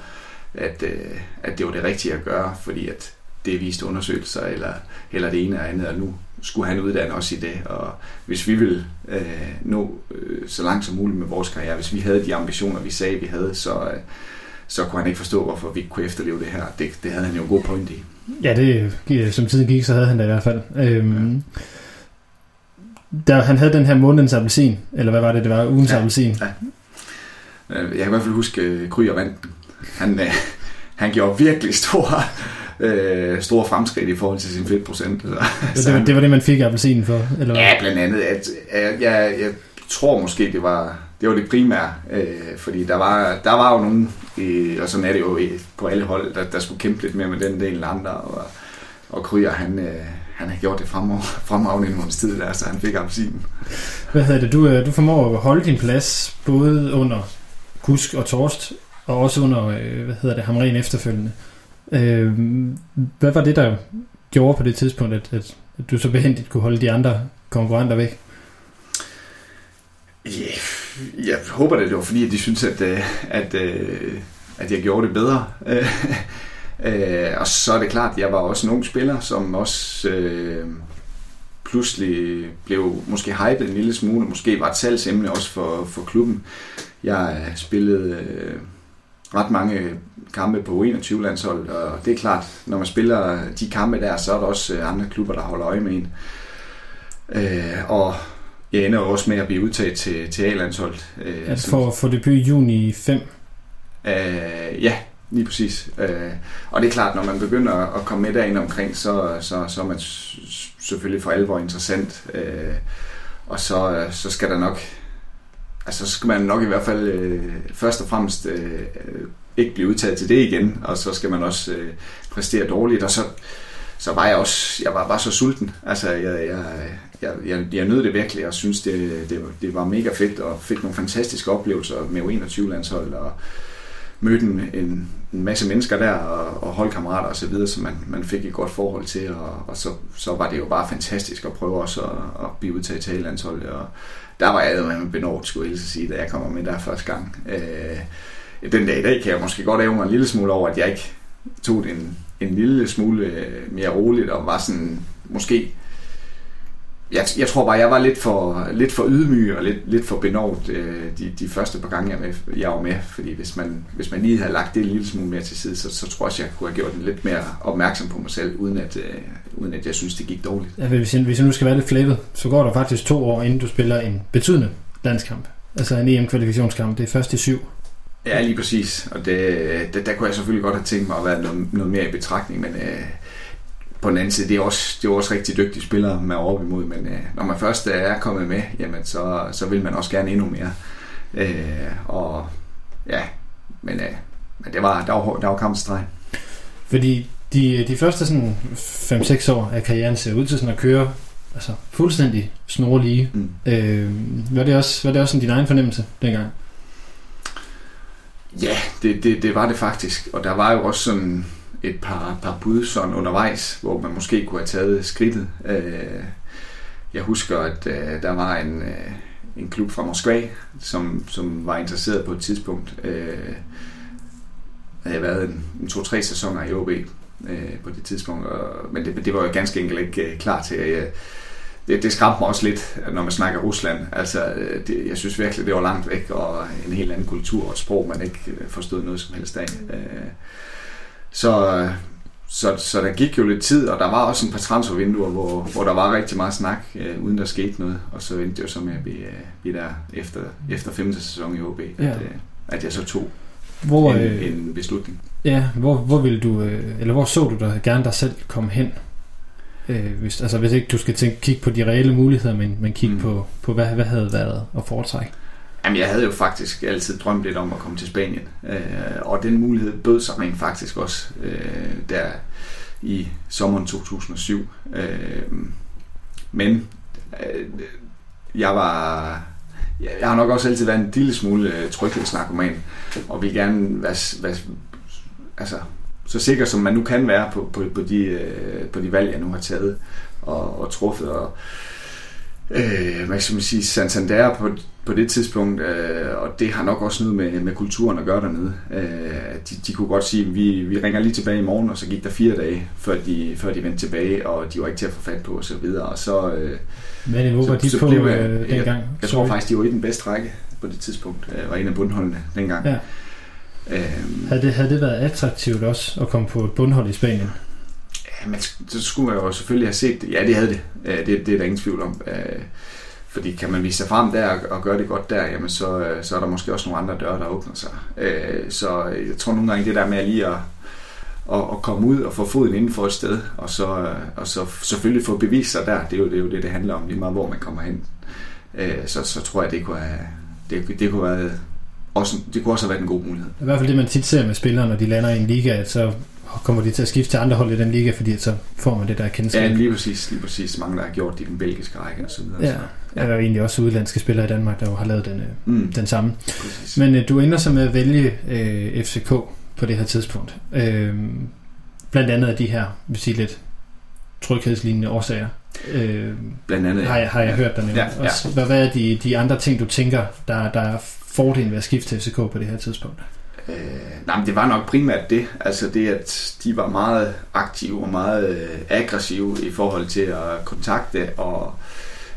at, øh, at det var det rigtige at gøre, fordi at det viste undersøgelser, eller, eller det ene og andet, og nu skulle han uddanne os i det. Og hvis vi ville øh, nå øh, så langt som muligt med vores karriere, hvis vi havde de ambitioner, vi sagde, vi havde, så, øh, så kunne han ikke forstå, hvorfor vi ikke kunne efterleve det her. Det, det havde han jo en god point i. Ja, det, som tiden gik, så havde han det i hvert fald. Øhm, ja. Der, han havde den her månedens appelsin, eller hvad var det, det var, ugens ja, appelsin. Ja. Jeg kan i hvert fald huske uh, Kryger vandt. Han, uh, han gjorde virkelig store øh, store fremskridt i forhold til sin fedtprocent. Så, det, var, det var det, man fik appelsinen for? Eller Ja, blandt andet. At, at jeg, jeg tror måske, det var det, var det primære, øh, fordi der var, der var jo nogen, øh, og sådan er det jo på alle hold, der, der skulle kæmpe lidt mere med den del end andre, og, og Kryer, han, øh, han har gjort det fremragende i en tid der, så han fik appelsinen. Hvad hedder det? Du, øh, du formår at holde din plads både under Kusk og Torst, og også under, øh, hvad hedder det, Hamren efterfølgende. Øh, hvad var det, der gjorde på det tidspunkt, at, at, at du så behendigt kunne holde de andre konkurrenter væk? Yeah, jeg håber, det var fordi, at de synes, at, øh, at, øh, at jeg gjorde det bedre. *laughs* Øh, og så er det klart, at jeg var også en ung spiller, som også øh, pludselig blev måske hypet en lille smule, måske var et salgsemne også for, for klubben. Jeg spillede øh, ret mange kampe på 21-landshold, og det er klart, når man spiller de kampe der, så er der også øh, andre klubber, der holder øje med en. Øh, og jeg ender også med at blive udtaget til, til A-landsholdet. Øh, altså for, for debut i juni 5? Øh, ja, lige præcis. Øh, og det er klart, når man begynder at komme med derinde omkring, så, så, så er man selvfølgelig for alvor interessant. Øh, og så, så skal der nok, altså så skal man nok i hvert fald øh, først og fremmest øh, øh, ikke blive udtaget til det igen, og så skal man også øh, præstere dårligt, og så, så var jeg også, jeg var bare så sulten. Altså, jeg, jeg, jeg, jeg, jeg nød det virkelig, og synes, det, det, det var mega fedt, og fik nogle fantastiske oplevelser med U21-landsholdet, og mødte en, en, masse mennesker der, og, og holdkammerater osv., så som man, man fik et godt forhold til, og, og så, så var det jo bare fantastisk at prøve også at, at blive udtaget til landsholdet, og der var jeg med benådt, skulle jeg sige, da jeg kommer med der første gang. Øh, den dag i dag kan jeg måske godt æve mig en lille smule over, at jeg ikke tog det en, en lille smule øh, mere roligt, og var sådan, måske jeg, jeg tror bare, jeg var lidt for, lidt for ydmyg og lidt, lidt for benådt øh, de, de første par gange, jeg, med, jeg var med. Fordi hvis man, hvis man lige havde lagt det en lille smule mere til side, så, så tror jeg også, jeg kunne have gjort den lidt mere opmærksom på mig selv, uden at, øh, uden at jeg synes, det gik dårligt. Ja, hvis, jeg, hvis jeg nu skal være lidt flævet, så går der faktisk to år, inden du spiller en betydende landskamp. Altså en EM-kvalifikationskamp. Det er først i syv. Ja, lige præcis. Og det, det, der kunne jeg selvfølgelig godt have tænkt mig at være noget, noget mere i betragtning, men... Øh, på den anden side, det er også, det er også rigtig dygtige spillere med op imod, men øh, når man først er kommet med, jamen så, så vil man også gerne endnu mere. Øh, og ja, men, øh, men det var, der var, der var kampstreg. Fordi de, de første sådan 5-6 år af karrieren ser ud til sådan at køre altså, fuldstændig snorlige. Mm. Øh, var, det også, var det også sådan din egen fornemmelse dengang? Ja, det, det, det var det faktisk. Og der var jo også sådan et par, par bud sådan undervejs, hvor man måske kunne have taget skridtet. Øh, jeg husker, at øh, der var en, øh, en klub fra Moskva, som, som var interesseret på et tidspunkt. Øh, havde været en, en to-tre sæsoner i OB øh, på det tidspunkt, og, men det, det var jo ganske enkelt ikke øh, klar til. Øh, det, det skræmte mig også lidt, når man snakker Rusland. Altså, det, jeg synes virkelig, det var langt væk, og en helt anden kultur og et sprog, man ikke forstod noget som helst af. Øh, så, så, så der gik jo lidt tid, og der var også en par transfervinduer, hvor, hvor der var rigtig meget snak, øh, uden der skete noget. Og så endte det jo så med at blive, øh, blive der efter, efter femte sæson i HB, ja. at, øh, at jeg så tog hvor, en, øh, en beslutning. Ja, hvor, hvor vil du, øh, eller hvor så du dig gerne dig selv komme hen? Øh, hvis, altså hvis ikke du skal tænke, kigge på de reelle muligheder, men, men kigge mm. på, på hvad, hvad havde været at foretrække? Jamen, jeg havde jo faktisk altid drømt lidt om at komme til Spanien, øh, og den mulighed bød sig rent faktisk også øh, der i sommeren 2007. Øh, men øh, jeg var... Jeg har nok også altid været en lille smule øh, tryghedsnarkoman, og vil gerne være, være altså, så sikker som man nu kan være på, på, på, de, øh, på de valg, jeg nu har taget og, og truffet. Og, øh, hvad skal man sige, Santander på, på det tidspunkt, øh, og det har nok også noget med, med kulturen at gøre dernede. Øh, de, de kunne godt sige, vi, vi ringer lige tilbage i morgen, og så gik der fire dage, før de, før de vendte tilbage, og de var ikke til at få fat på og så videre. Og så, øh, Hvad niveau var de så på blev, øh, dengang? Jeg, jeg tror faktisk, de var i den bedste række på det tidspunkt, øh, var en af bundholdene dengang. Ja. Øh, havde, det, havde det været attraktivt også at komme på et bundhold i Spanien? Man, men så skulle man jo selvfølgelig have set det. Ja, det havde det. Det, det er der ingen tvivl om. Fordi kan man vise sig frem der og gøre det godt der, jamen så, øh, så er der måske også nogle andre døre, der åbner sig. Øh, så jeg tror nogle gange det der med lige at, at, at komme ud og få foden inden for et sted, og så, øh, og så selvfølgelig få bevist sig der, det er, jo, det er jo det, det handler om, lige meget hvor man kommer hen. Så, så tror jeg, det kunne have, det, det kunne være også, det kunne også have været en god mulighed. I hvert fald det, man tit ser med spillere, når de lander i en liga, så kommer de til at skifte til andre hold i den liga, fordi så får man det der kendskab. Ja, lige præcis, lige præcis. Mange, der har gjort det i den belgiske række og så videre. Ja, så, ja. der er jo egentlig også udlandske spillere i Danmark, der jo har lavet den, øh, mm. den samme. Præcis. Men øh, du ender så med at vælge øh, FCK på det her tidspunkt. Øh, blandt andet af de her, vil sige lidt tryghedslignende årsager. Øh, blandt andet, har jeg, har jeg ja. hørt dig nævne. Ja, ja. Hvad, hvad er de, de andre ting, du tænker, der, der er fordelen ved at skifte til FCK på det her tidspunkt? Øh, nej, men det var nok primært det. Altså det, at de var meget aktive og meget øh, aggressive i forhold til at kontakte, og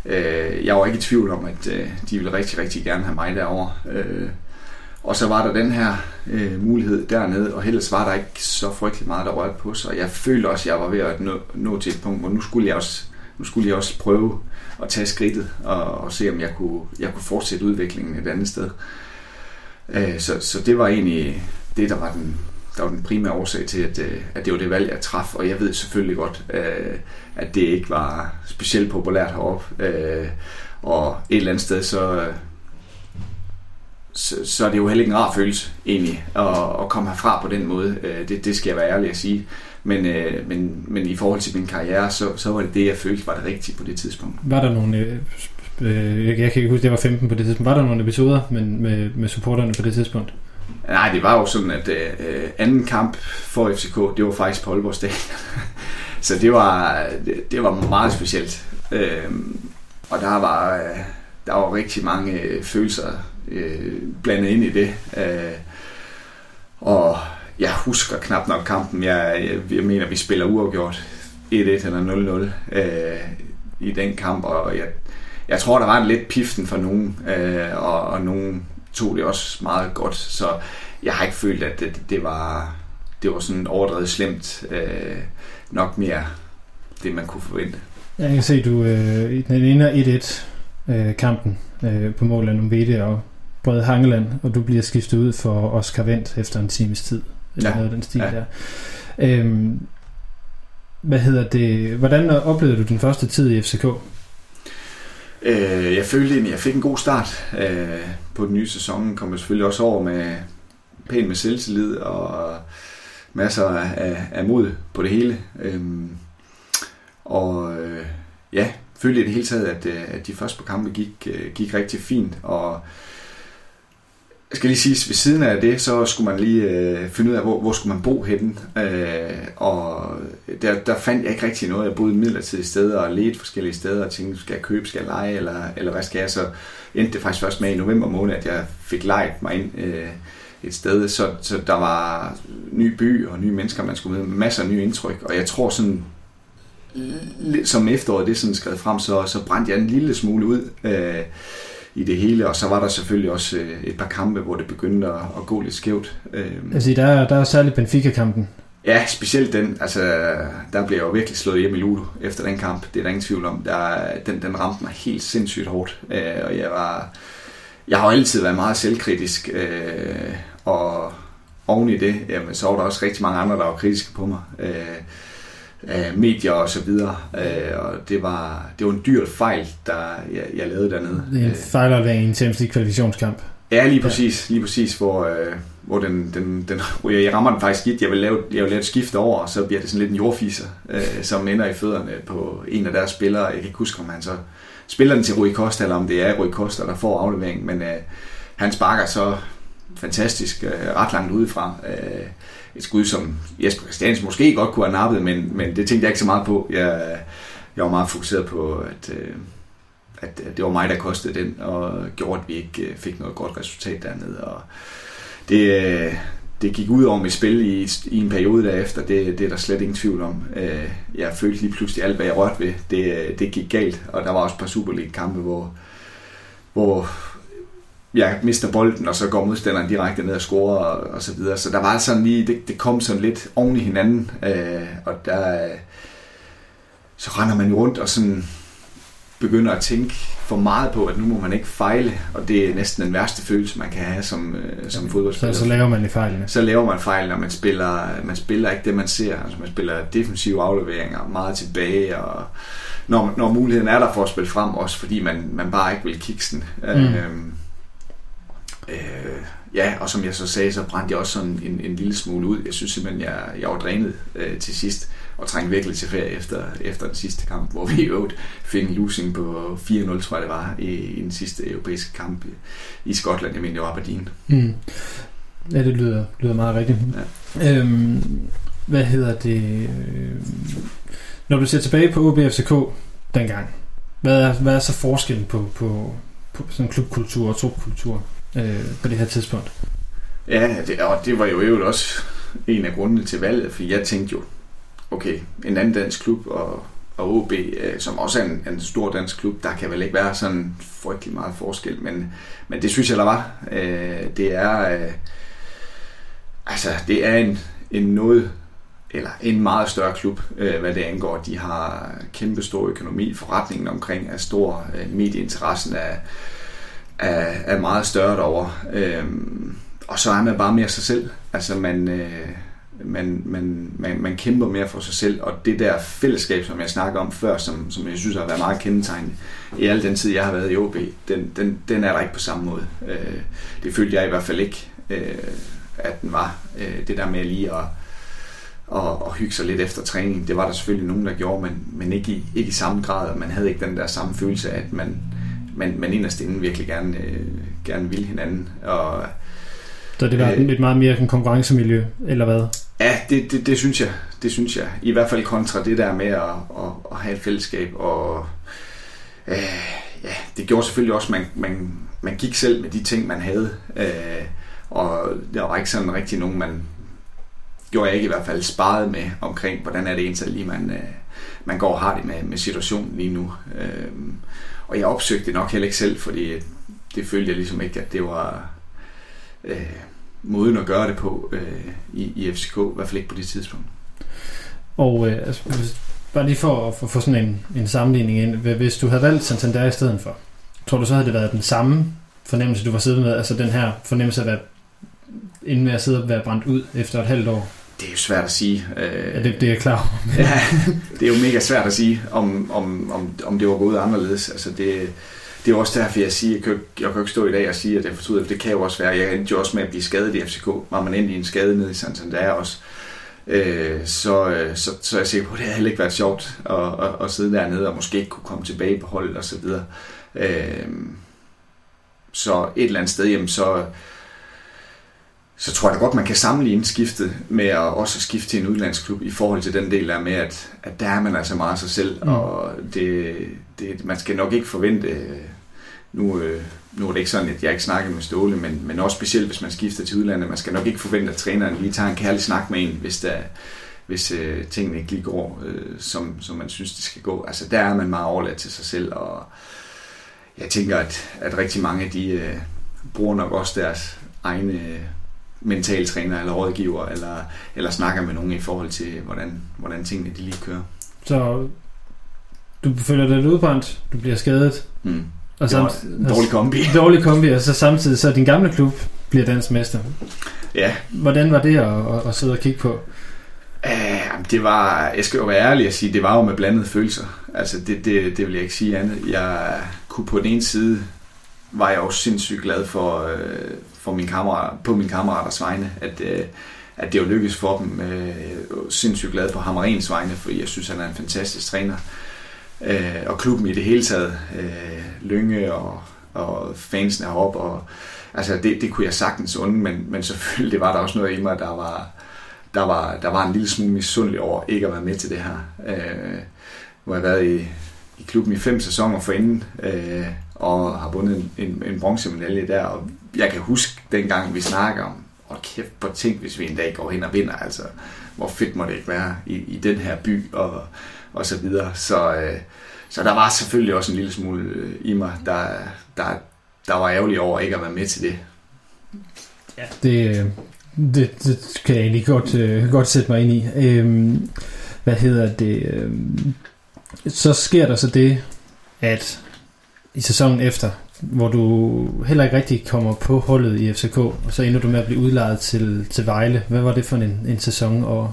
øh, jeg var ikke i tvivl om, at øh, de ville rigtig, rigtig gerne have mig derovre. Øh, og så var der den her øh, mulighed dernede, og ellers var der ikke så frygtelig meget, der rørte på sig. Jeg følte også, at jeg var ved at nå, nå til et punkt, hvor nu skulle jeg også, nu skulle jeg også prøve at tage skridtet og, og se, om jeg kunne, jeg kunne fortsætte udviklingen et andet sted. Øh, Øh, så, så det var egentlig det, der var den, der var den primære årsag til, at, øh, at det var det valg, jeg traf. Og jeg ved selvfølgelig godt, øh, at det ikke var specielt populært heroppe. Øh, og et eller andet sted, så, så, så er det jo heller ikke en rar følelse, egentlig, at, at komme herfra på den måde. Øh, det, det skal jeg være ærlig at sige. Men, men, men i forhold til min karriere, så, så var det det, jeg følte var det rigtige på det tidspunkt. Var der nogle øh, jeg, jeg kan ikke huske, det var 15 på det tidspunkt. Var der nogle episoder med, med, med supporterne på det tidspunkt? Nej, det var jo sådan, at øh, anden kamp for FCK, det var faktisk på Aalborg Stadion. *laughs* så det var, det, det var meget specielt. Øh, og der var, øh, der var rigtig mange øh, følelser øh, blandet ind i det. Øh, og jeg husker knap nok kampen. Jeg, jeg, jeg mener, vi spiller uafgjort 1-1 eller 0-0 øh, i den kamp, og jeg, jeg tror, der var en lidt piften for nogen, øh, og, og nogen tog det også meget godt, så jeg har ikke følt, at det, det var det var sådan overdrevet slemt. Øh, nok mere det, man kunne forvente. Jeg kan se, du øh, i den ene 1-1 øh, kampen øh, på mål af Numvede og Brede Hangeland, og du bliver skiftet ud for Oscar Vendt efter en times tid. Eller ja. noget den stil ja. der. Øhm, hvad hedder det? Hvordan oplevede du den første tid i FCK? Øh, jeg følte egentlig, at jeg fik en god start øh, på den nye sæson. Kom jeg selvfølgelig også over med pænt med selvtillid og masser af, af mod på det hele. Øh, og øh, ja, følte i det hele taget, at, øh, at de første par kampe gik, øh, gik rigtig fint. Og jeg skal lige sige, ved siden af det, så skulle man lige øh, finde ud af, hvor, hvor skulle man bo henne. Øh, og der, der fandt jeg ikke rigtig noget. Jeg boede midlertidigt steder og ledte forskellige steder og tænkte, skal jeg købe, skal jeg lege, eller, eller hvad skal jeg? Så endte det faktisk først med i november måned, at jeg fik lejet mig ind øh, et sted. Så, så der var ny by og nye mennesker, man skulle med, masser af nye indtryk. Og jeg tror sådan, som efteråret det sådan skrevet frem, så, så brændte jeg en lille smule ud. Øh, i det hele, og så var der selvfølgelig også øh, et par kampe, hvor det begyndte at, at gå lidt skævt. Altså, der, er, der er særligt Benfica-kampen. Ja, specielt den. Altså, der blev jeg jo virkelig slået hjem i Ludo efter den kamp. Det er der ingen tvivl om. Der, den, den ramte mig helt sindssygt hårdt, øh, og jeg var... Jeg har altid været meget selvkritisk, øh, og oven i det, jamen, så var der også rigtig mange andre, der var kritiske på mig. Øh, af medier og så videre. Øh, og det var, det var en dyr fejl, der jeg, jeg lavede dernede. Det er en fejl af en Champions League kvalifikationskamp. Ja, lige præcis, ja. lige præcis hvor, øh, hvor den, den, den, jeg rammer den faktisk skidt. Jeg vil lave, jeg vil lave et skift over, og så bliver det sådan lidt en jordfiser, øh, som ender i fødderne på en af deres spillere. Jeg kan ikke huske, om han så spiller den til Rui Costa, eller om det er Rui Costa, der får afleveringen, men øh, han sparker så fantastisk øh, ret langt udefra. Øh, et skud, som Jesper Christiansen måske godt kunne have nappet, men, men det tænkte jeg ikke så meget på. Jeg, jeg var meget fokuseret på, at, øh, at, at det var mig, der kostede den, og gjorde, at vi ikke øh, fik noget godt resultat dernede. Og det, øh, det gik ud over mit spil i, i en periode derefter, det, det er der slet ingen tvivl om. Jeg følte lige pludselig alt, hvad jeg rørte ved, det, det gik galt, og der var også et par superlige kampe, hvor, hvor, jeg mister bolden, og så går modstanderen direkte ned og scorer, og, og så videre. Så der var sådan lige, det, det kom sådan lidt oven i hinanden, øh, og der, så render man jo rundt og sådan begynder at tænke for meget på, at nu må man ikke fejle, og det er næsten den værste følelse, man kan have som, øh, som fodboldspiller. Så, så laver man fejl. Ja. Så laver man fejl, når man spiller, man spiller ikke det, man ser. Altså man spiller defensive afleveringer meget tilbage, og når, når muligheden er der for at spille frem, også fordi man, man bare ikke vil kikse den. Mm. Øh, Øh, ja, og som jeg så sagde, så brændte jeg også sådan en, en lille smule ud. Jeg synes simpelthen, jeg, jeg var drænet øh, til sidst, og trængte virkelig til ferie efter, efter den sidste kamp, hvor vi jo fik en losing på 4-0, tror jeg det var, i, i den sidste europæiske kamp i Skotland. Jeg mener, det var Aberdeen. Mm. Ja, det lyder, lyder meget rigtigt. Ja. Øhm, hvad hedder det? Når du ser tilbage på OBFCK dengang, hvad er, hvad er så forskellen på, på, på sådan klubkultur og trupkultur? Øh, på det her tidspunkt? Ja, det, og det var jo øvrigt også en af grundene til valget, for jeg tænkte jo, okay, en anden dansk klub og, og OB, øh, som også er en, en stor dansk klub, der kan vel ikke være sådan frygtelig meget forskel, men, men det synes jeg, der var. Øh, det er, øh, altså, det er en, en noget eller en meget større klub, øh, hvad det angår. De har kæmpe stor økonomi, forretningen omkring er stor, øh, medieinteressen er, er, er meget større derovre. Øhm, og så er man bare mere sig selv. Altså man, øh, man, man, man, man kæmper mere for sig selv, og det der fællesskab, som jeg snakker om før, som, som jeg synes har været meget kendetegnende i al den tid, jeg har været i OB, den, den, den er der ikke på samme måde. Øh, det følte jeg i hvert fald ikke, øh, at den var. Øh, det der med lige at og, og hygge sig lidt efter træning. Det var der selvfølgelig nogen, der gjorde, men, men ikke, i, ikke i samme grad, man havde ikke den der samme følelse af, at man, man, man inderst inden virkelig gerne, øh, gerne ville hinanden. Og, så det var øh, et meget mere en konkurrencemiljø, eller hvad? Ja, det, det, det, synes jeg. Det synes jeg. I hvert fald kontra det der med at, at, at have et fællesskab. Og øh, ja, det gjorde selvfølgelig også, at man, man, man gik selv med de ting, man havde. Øh, og der var ikke sådan rigtig nogen, man, gjorde jeg ikke i hvert fald sparet med omkring, hvordan er det egentlig lige, man, øh, man går og har det med, med situationen lige nu. Øh, og jeg opsøgte det nok heller ikke selv, fordi det følte jeg ligesom ikke, at det var øh, måden at gøre det på øh, i, i FCK, i hvert fald ikke på det tidspunkt. Og øh, altså, bare lige for at få, for sådan en, en sammenligning ind, hvis du havde valgt Santander i stedet for, tror du så havde det været den samme fornemmelse, du var siddet med, altså den her fornemmelse af at være inden med at sidde og være brændt ud efter et halvt år? Det er jo svært at sige. Øh, ja, det, det er jeg klar *laughs* ja, det er jo mega svært at sige, om, om, om, om det var gået anderledes. Altså det, det er også derfor, jeg siger, jeg kan, jeg kan ikke stå i dag og sige, at jeg fortryder, det kan jo også være. Jeg endte jo også med at blive skadet i FCK. Var man endelig en skade nede i Santander også. Øh, så, så, så er jeg sikker på, at det havde heller ikke været sjovt at, at, at sidde dernede og måske ikke kunne komme tilbage på holdet og så videre. Øh, så et eller andet sted, jamen, så, så tror jeg da godt, man kan sammenligne skiftet med at også skifte til en udlandsklub i forhold til den del der med, at, at der er man altså meget sig selv, mm. og det, det, man skal nok ikke forvente, nu, øh, nu er det ikke sådan, at jeg ikke snakker med Ståle, men, men også specielt, hvis man skifter til udlandet, man skal nok ikke forvente, at træneren lige tager en kærlig snak med en, hvis, der, hvis øh, tingene ikke lige går, øh, som, som man synes, det skal gå. Altså der er man meget overladt til sig selv, og jeg tænker, at, at rigtig mange af de øh, bruger nok også deres egne mentaltræner eller rådgiver, eller, eller snakker med nogen i forhold til, hvordan, hvordan tingene de lige kører. Så du føler dig udbrændt, du bliver skadet, mm. og samt, en dårlig kombi. *laughs* Dårlig kombi, og så samtidig så din gamle klub bliver dansk mester. Ja. Hvordan var det at, at, at sidde og kigge på? Uh, det var, jeg skal jo være ærlig at sige, det var jo med blandede følelser. Altså det, det, det vil jeg ikke sige andet. Jeg kunne på den ene side, var jeg også sindssygt glad for, øh, for min kammerat, på min kammeraters vegne, at, øh, at det jo lykkedes for dem. Øh, jeg er sindssygt glad på Hammerens vegne, fordi jeg synes, han er en fantastisk træner. Øh, og klubben i det hele taget, øh, Lynge og, og fansen heroppe, og altså det, det kunne jeg sagtens unde, men, men selvfølgelig det var der også noget i mig, der var, der var, der var en lille smule misundelig over ikke at være med til det her. Øh, hvor jeg har været i, i klubben i fem sæsoner forinden, øh, og har vundet en, en, en bronzemedalje der, og jeg kan huske dengang, vi snakker om, og kæft på ting, hvis vi en dag går hen og vinder, altså, hvor fedt må det ikke være i, i den her by, og, og så videre. Så, øh, så der var selvfølgelig også en lille smule øh, i mig, der, der, der var ærgerlig over ikke at være med til det. Ja, det, øh, det, det kan jeg egentlig godt, øh, godt sætte mig ind i. Øhm, hvad hedder det? Øhm, så sker der så det, at i sæsonen efter, hvor du heller ikke rigtig kommer på hullet i FCK, og så ender du med at blive udlejet til, til Vejle. Hvad var det for en, en sæson at,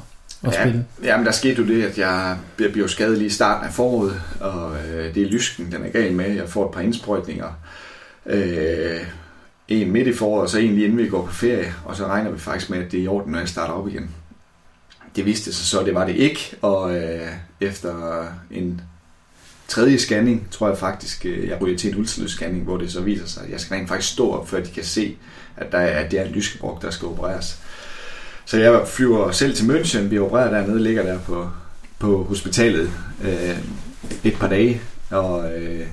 at ja, spille? Jamen, der skete jo det, at jeg, jeg bliver skadet lige i starten af foråret, og øh, det er lysken, den er gal med. Jeg får et par indsprøjtninger. Øh, en midt i foråret, og så en lige inden vi går på ferie, og så regner vi faktisk med, at det er i orden, når jeg starter op igen. Det viste sig så, det var det ikke, og øh, efter en tredje scanning, tror jeg faktisk, øh, jeg ryger til en ultralydsscanning, hvor det så viser sig, at jeg skal rent faktisk stå op, før de kan se, at, der er, at det er en lyskebrok, der skal opereres. Så jeg flyver selv til München, vi opererer dernede, ligger der på, på hospitalet øh, et par dage, og, øh,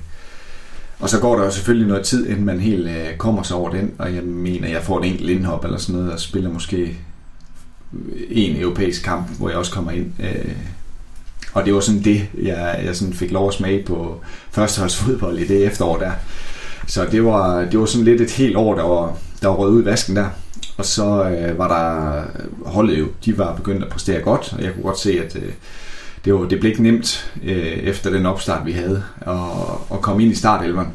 og så går der jo selvfølgelig noget tid, inden man helt øh, kommer sig over den, og jeg mener, jeg får et enkelt indhop eller sådan noget, og spiller måske en europæisk kamp, hvor jeg også kommer ind. Øh, og det var sådan det, jeg, jeg sådan fik lov at smage på førsteholdsfodbold i det efterår der. Så det var, det var sådan lidt et helt år, der var, der var røget ud i vasken der. Og så øh, var der holdet jo, de var begyndt at præstere godt, og jeg kunne godt se, at øh, det, var, det blev ikke nemt øh, efter den opstart, vi havde, at, at komme ind i startelveren.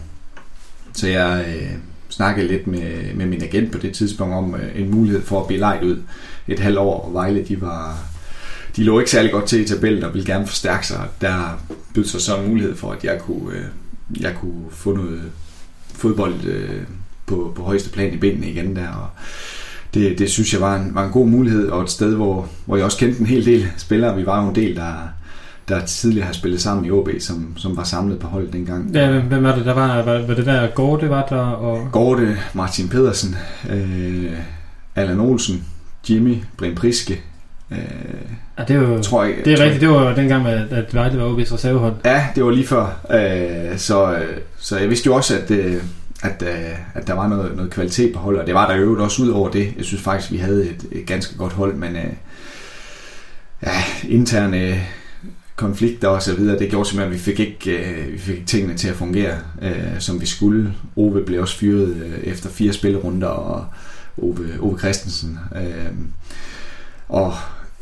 Så jeg øh, snakkede lidt med, med min agent på det tidspunkt om øh, en mulighed for at blive lejet ud et halvt år, og Vejle de var de lå ikke særlig godt til i tabellen og ville gerne forstærke sig. Der bød sig så en mulighed for, at jeg kunne, øh, jeg kunne få noget fodbold øh, på, på højeste plan i benene igen der. Og det, det synes jeg var en, var en god mulighed, og et sted, hvor, hvor jeg også kendte en hel del spillere. Vi var jo en del, der, der tidligere har spillet sammen i OB, som, som var samlet på holdet dengang. Ja, hvem var det, der var? Var, var det der Gorte var der? Og... Gorte, Martin Pedersen, øh, Allan Olsen, Jimmy, Brian Priske, Øh, ja, det er jo, tror jeg, det er rigtigt, det var dengang, at, at Vejle var OB's reservehold. Ja, det var lige før. Øh, så, så jeg vidste jo også, at, øh, at, øh, at der var noget, noget kvalitet på holdet, og det var der jo også ud over det. Jeg synes faktisk, vi havde et, et ganske godt hold, men øh, ja, interne konflikter og så videre, det gjorde simpelthen, at vi fik ikke, øh, vi fik ikke tingene til at fungere, øh, som vi skulle. Ove blev også fyret øh, efter fire spillerunder, og Ove, Ove Christensen. Øh, og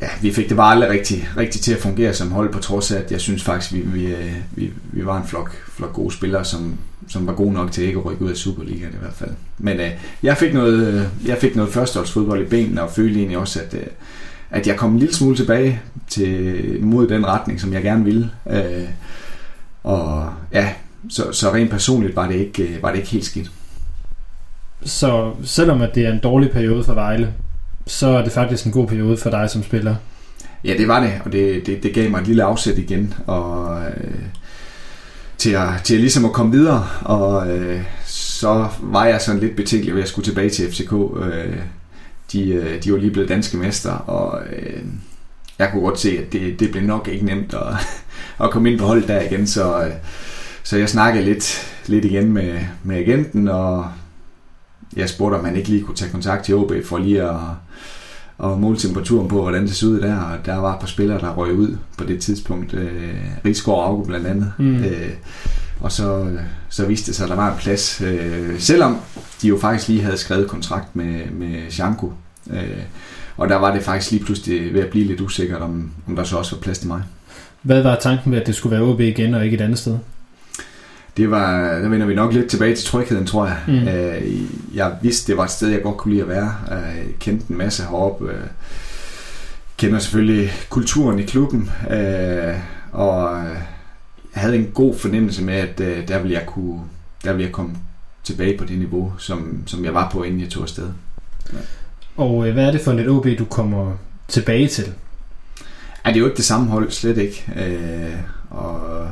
ja, vi fik det bare aldrig rigtig, rigtig til at fungere som hold, på trods af, at jeg synes faktisk, vi, vi, øh, vi, vi var en flok, flok gode spillere, som, som var gode nok til ikke at rykke ud af Superligaen i hvert fald. Men øh, jeg fik noget, øh, jeg fik noget førsteholdsfodbold i benene, og følte egentlig også, at, øh, at jeg kom en lille smule tilbage til, mod den retning, som jeg gerne ville. Øh, og ja, så, så rent personligt var det, ikke, øh, var det ikke helt skidt. Så selvom at det er en dårlig periode for Vejle, så er det faktisk en god periode for dig som spiller. Ja, det var det, og det, det, det gav mig et lille afsæt igen, og øh, til, at, til at ligesom at komme videre, og øh, så var jeg sådan lidt betænkelig ved at skulle tilbage til FCK. Øh, de, øh, de var lige blevet danske mester, og øh, jeg kunne godt se, at det, det blev nok ikke nemt at, *laughs* at komme ind på holdet der igen, så, øh, så jeg snakkede lidt, lidt igen med, med agenten, og jeg spurgte, om man ikke lige kunne tage kontakt til OB for lige at, at måle temperaturen på, hvordan det så ud der. Og der var et par spillere, der røg ud på det tidspunkt. Øh, Rigsgaard og Auge blandt andet. Mm. Øh, og så, så viste det sig, at der var en plads. Øh, selvom de jo faktisk lige havde skrevet kontrakt med, med Shanko. Øh, og der var det faktisk lige pludselig ved at blive lidt usikkert, om, om der så også var plads til mig. Hvad var tanken med, at det skulle være OB igen og ikke et andet sted? Det var, der vender vi nok lidt tilbage til trygheden, tror jeg. Mm. Øh, jeg vidste, det var et sted, jeg godt kunne lide at være. Øh, jeg kendte en masse heroppe. Øh, kender selvfølgelig kulturen i klubben. og jeg havde en god fornemmelse med, at der ville jeg kunne der ville jeg komme tilbage på det niveau, som, som jeg var på, inden jeg tog afsted. Ja. Og hvad er det for et OB, du kommer tilbage til? Ja, det er jo ikke det samme hold, slet ikke. og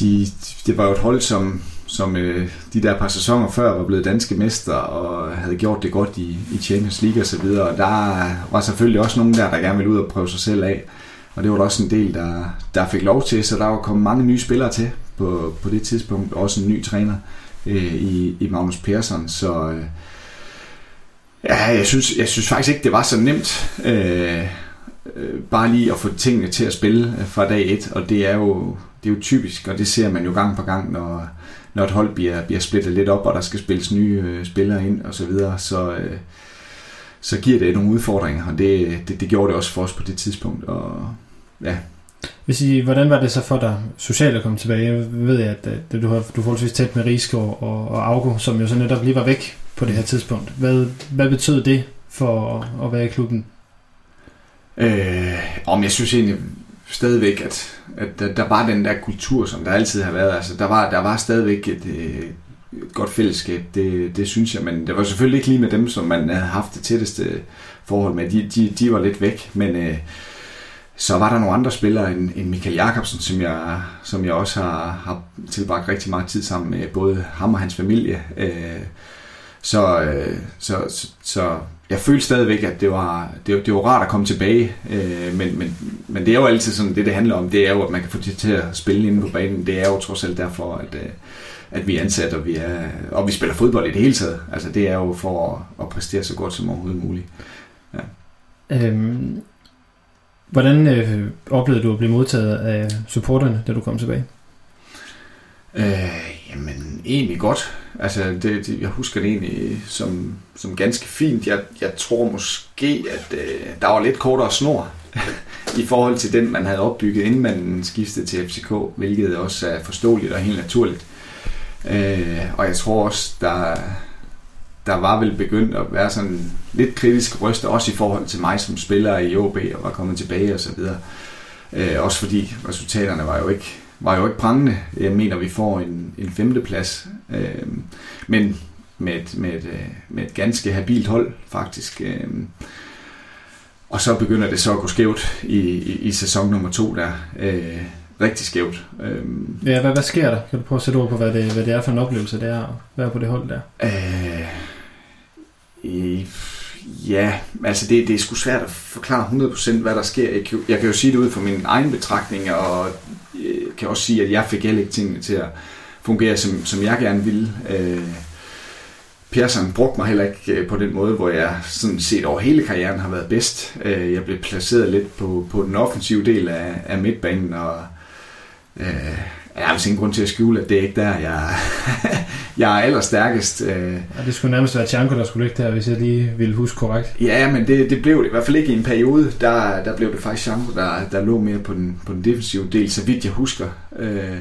de, det var jo et hold, som, som øh, de der par sæsoner før var blevet danske mester og havde gjort det godt i, i Champions League og så videre. Og der var selvfølgelig også nogen der, der gerne ville ud og prøve sig selv af. Og det var der også en del, der, der fik lov til, så der var kommet mange nye spillere til på, på det tidspunkt. Også en ny træner øh, i, i Magnus Persson. Så øh, ja, jeg synes, jeg synes faktisk ikke, det var så nemt. Øh, øh, bare lige at få tingene til at spille øh, fra dag et, og det er jo det er jo typisk, og det ser man jo gang på gang, når, når et hold bliver, bliver splittet lidt op, og der skal spilles nye øh, spillere ind og så videre, så, øh, så giver det nogle udfordringer, og det, det, det gjorde det også for os på det tidspunkt. Og, ja. Hvis I, hvordan var det så for dig socialt at komme tilbage? Jeg ved at, at du har du forholdsvis tæt med Rigsgaard og, og Augo, som jo så netop lige var væk på det her tidspunkt. Hvad, hvad betød det for at, at være i klubben? Øh, om jeg synes egentlig, stadigvæk, at, at der, der var den der kultur, som der altid har været. Altså, der, var, der var stadigvæk et, øh, et godt fællesskab, det, det synes jeg, men det var selvfølgelig ikke lige med dem, som man havde haft det tætteste forhold med. De, de, de var lidt væk, men øh, så var der nogle andre spillere end, end Michael Jakobsen, som jeg, som jeg også har, har tilbragt rigtig meget tid sammen med, både ham og hans familie. Øh, så, øh, så, så, så jeg følte stadigvæk, at det var, det, det var rart at komme tilbage, øh, men, men, men det er jo altid sådan, det det handler om, det er jo, at man kan få det til at spille inde på banen. Det er jo trods alt derfor, at, øh, at vi er ansat, og vi, er, og vi spiller fodbold i det hele taget. Altså det er jo for at, at præstere så godt som overhovedet muligt. Ja. Øhm, hvordan øh, oplevede du at blive modtaget af supporterne, da du kom tilbage? Øh, jamen, egentlig godt. Altså, det, det, jeg husker det egentlig som, som ganske fint. Jeg, jeg tror måske, at øh, der var lidt kortere snor *laughs* i forhold til den, man havde opbygget, inden man skiftede til FCK, hvilket også er forståeligt og helt naturligt. Øh, og jeg tror også, der, der var vel begyndt at være sådan lidt kritisk røster, også i forhold til mig som spiller i OB og var kommet tilbage og så videre. Øh, også fordi resultaterne var jo ikke var jo ikke prangende. Jeg mener, vi får en, en femteplads. Øh, men med et, med, et, øh, med et ganske habilt hold, faktisk. Øh, og så begynder det så at gå skævt i, i, i sæson nummer to der. Øh, rigtig skævt. Øh, ja, hvad, hvad sker der? Kan du prøve at sætte ord på, hvad det, hvad det er for en oplevelse, det er at være på det hold der? Øh, i, ja, altså det, det er sgu svært at forklare 100% hvad der sker. Jeg kan, jeg kan jo sige det ud fra min egen betragtning, og øh, kan også sige, at jeg fik heller ikke tingene til at fungere, som, som jeg gerne ville. Øh, Persson brugte mig heller ikke øh, på den måde, hvor jeg sådan set over hele karrieren har været bedst. Øh, jeg blev placeret lidt på, på den offensive del af, af midtbanen, og øh, jeg har ingen grund til at skjule, at det er ikke der, jeg, *laughs* jeg er allerstærkest. Øh. Ja, det skulle nærmest være Tjanko, der skulle ligge der, hvis jeg lige ville huske korrekt. Ja, men det, det blev det i hvert fald ikke i en periode. Der, der blev det faktisk Tjanko, der, der lå mere på den, på den defensive del, så vidt jeg husker. Øh,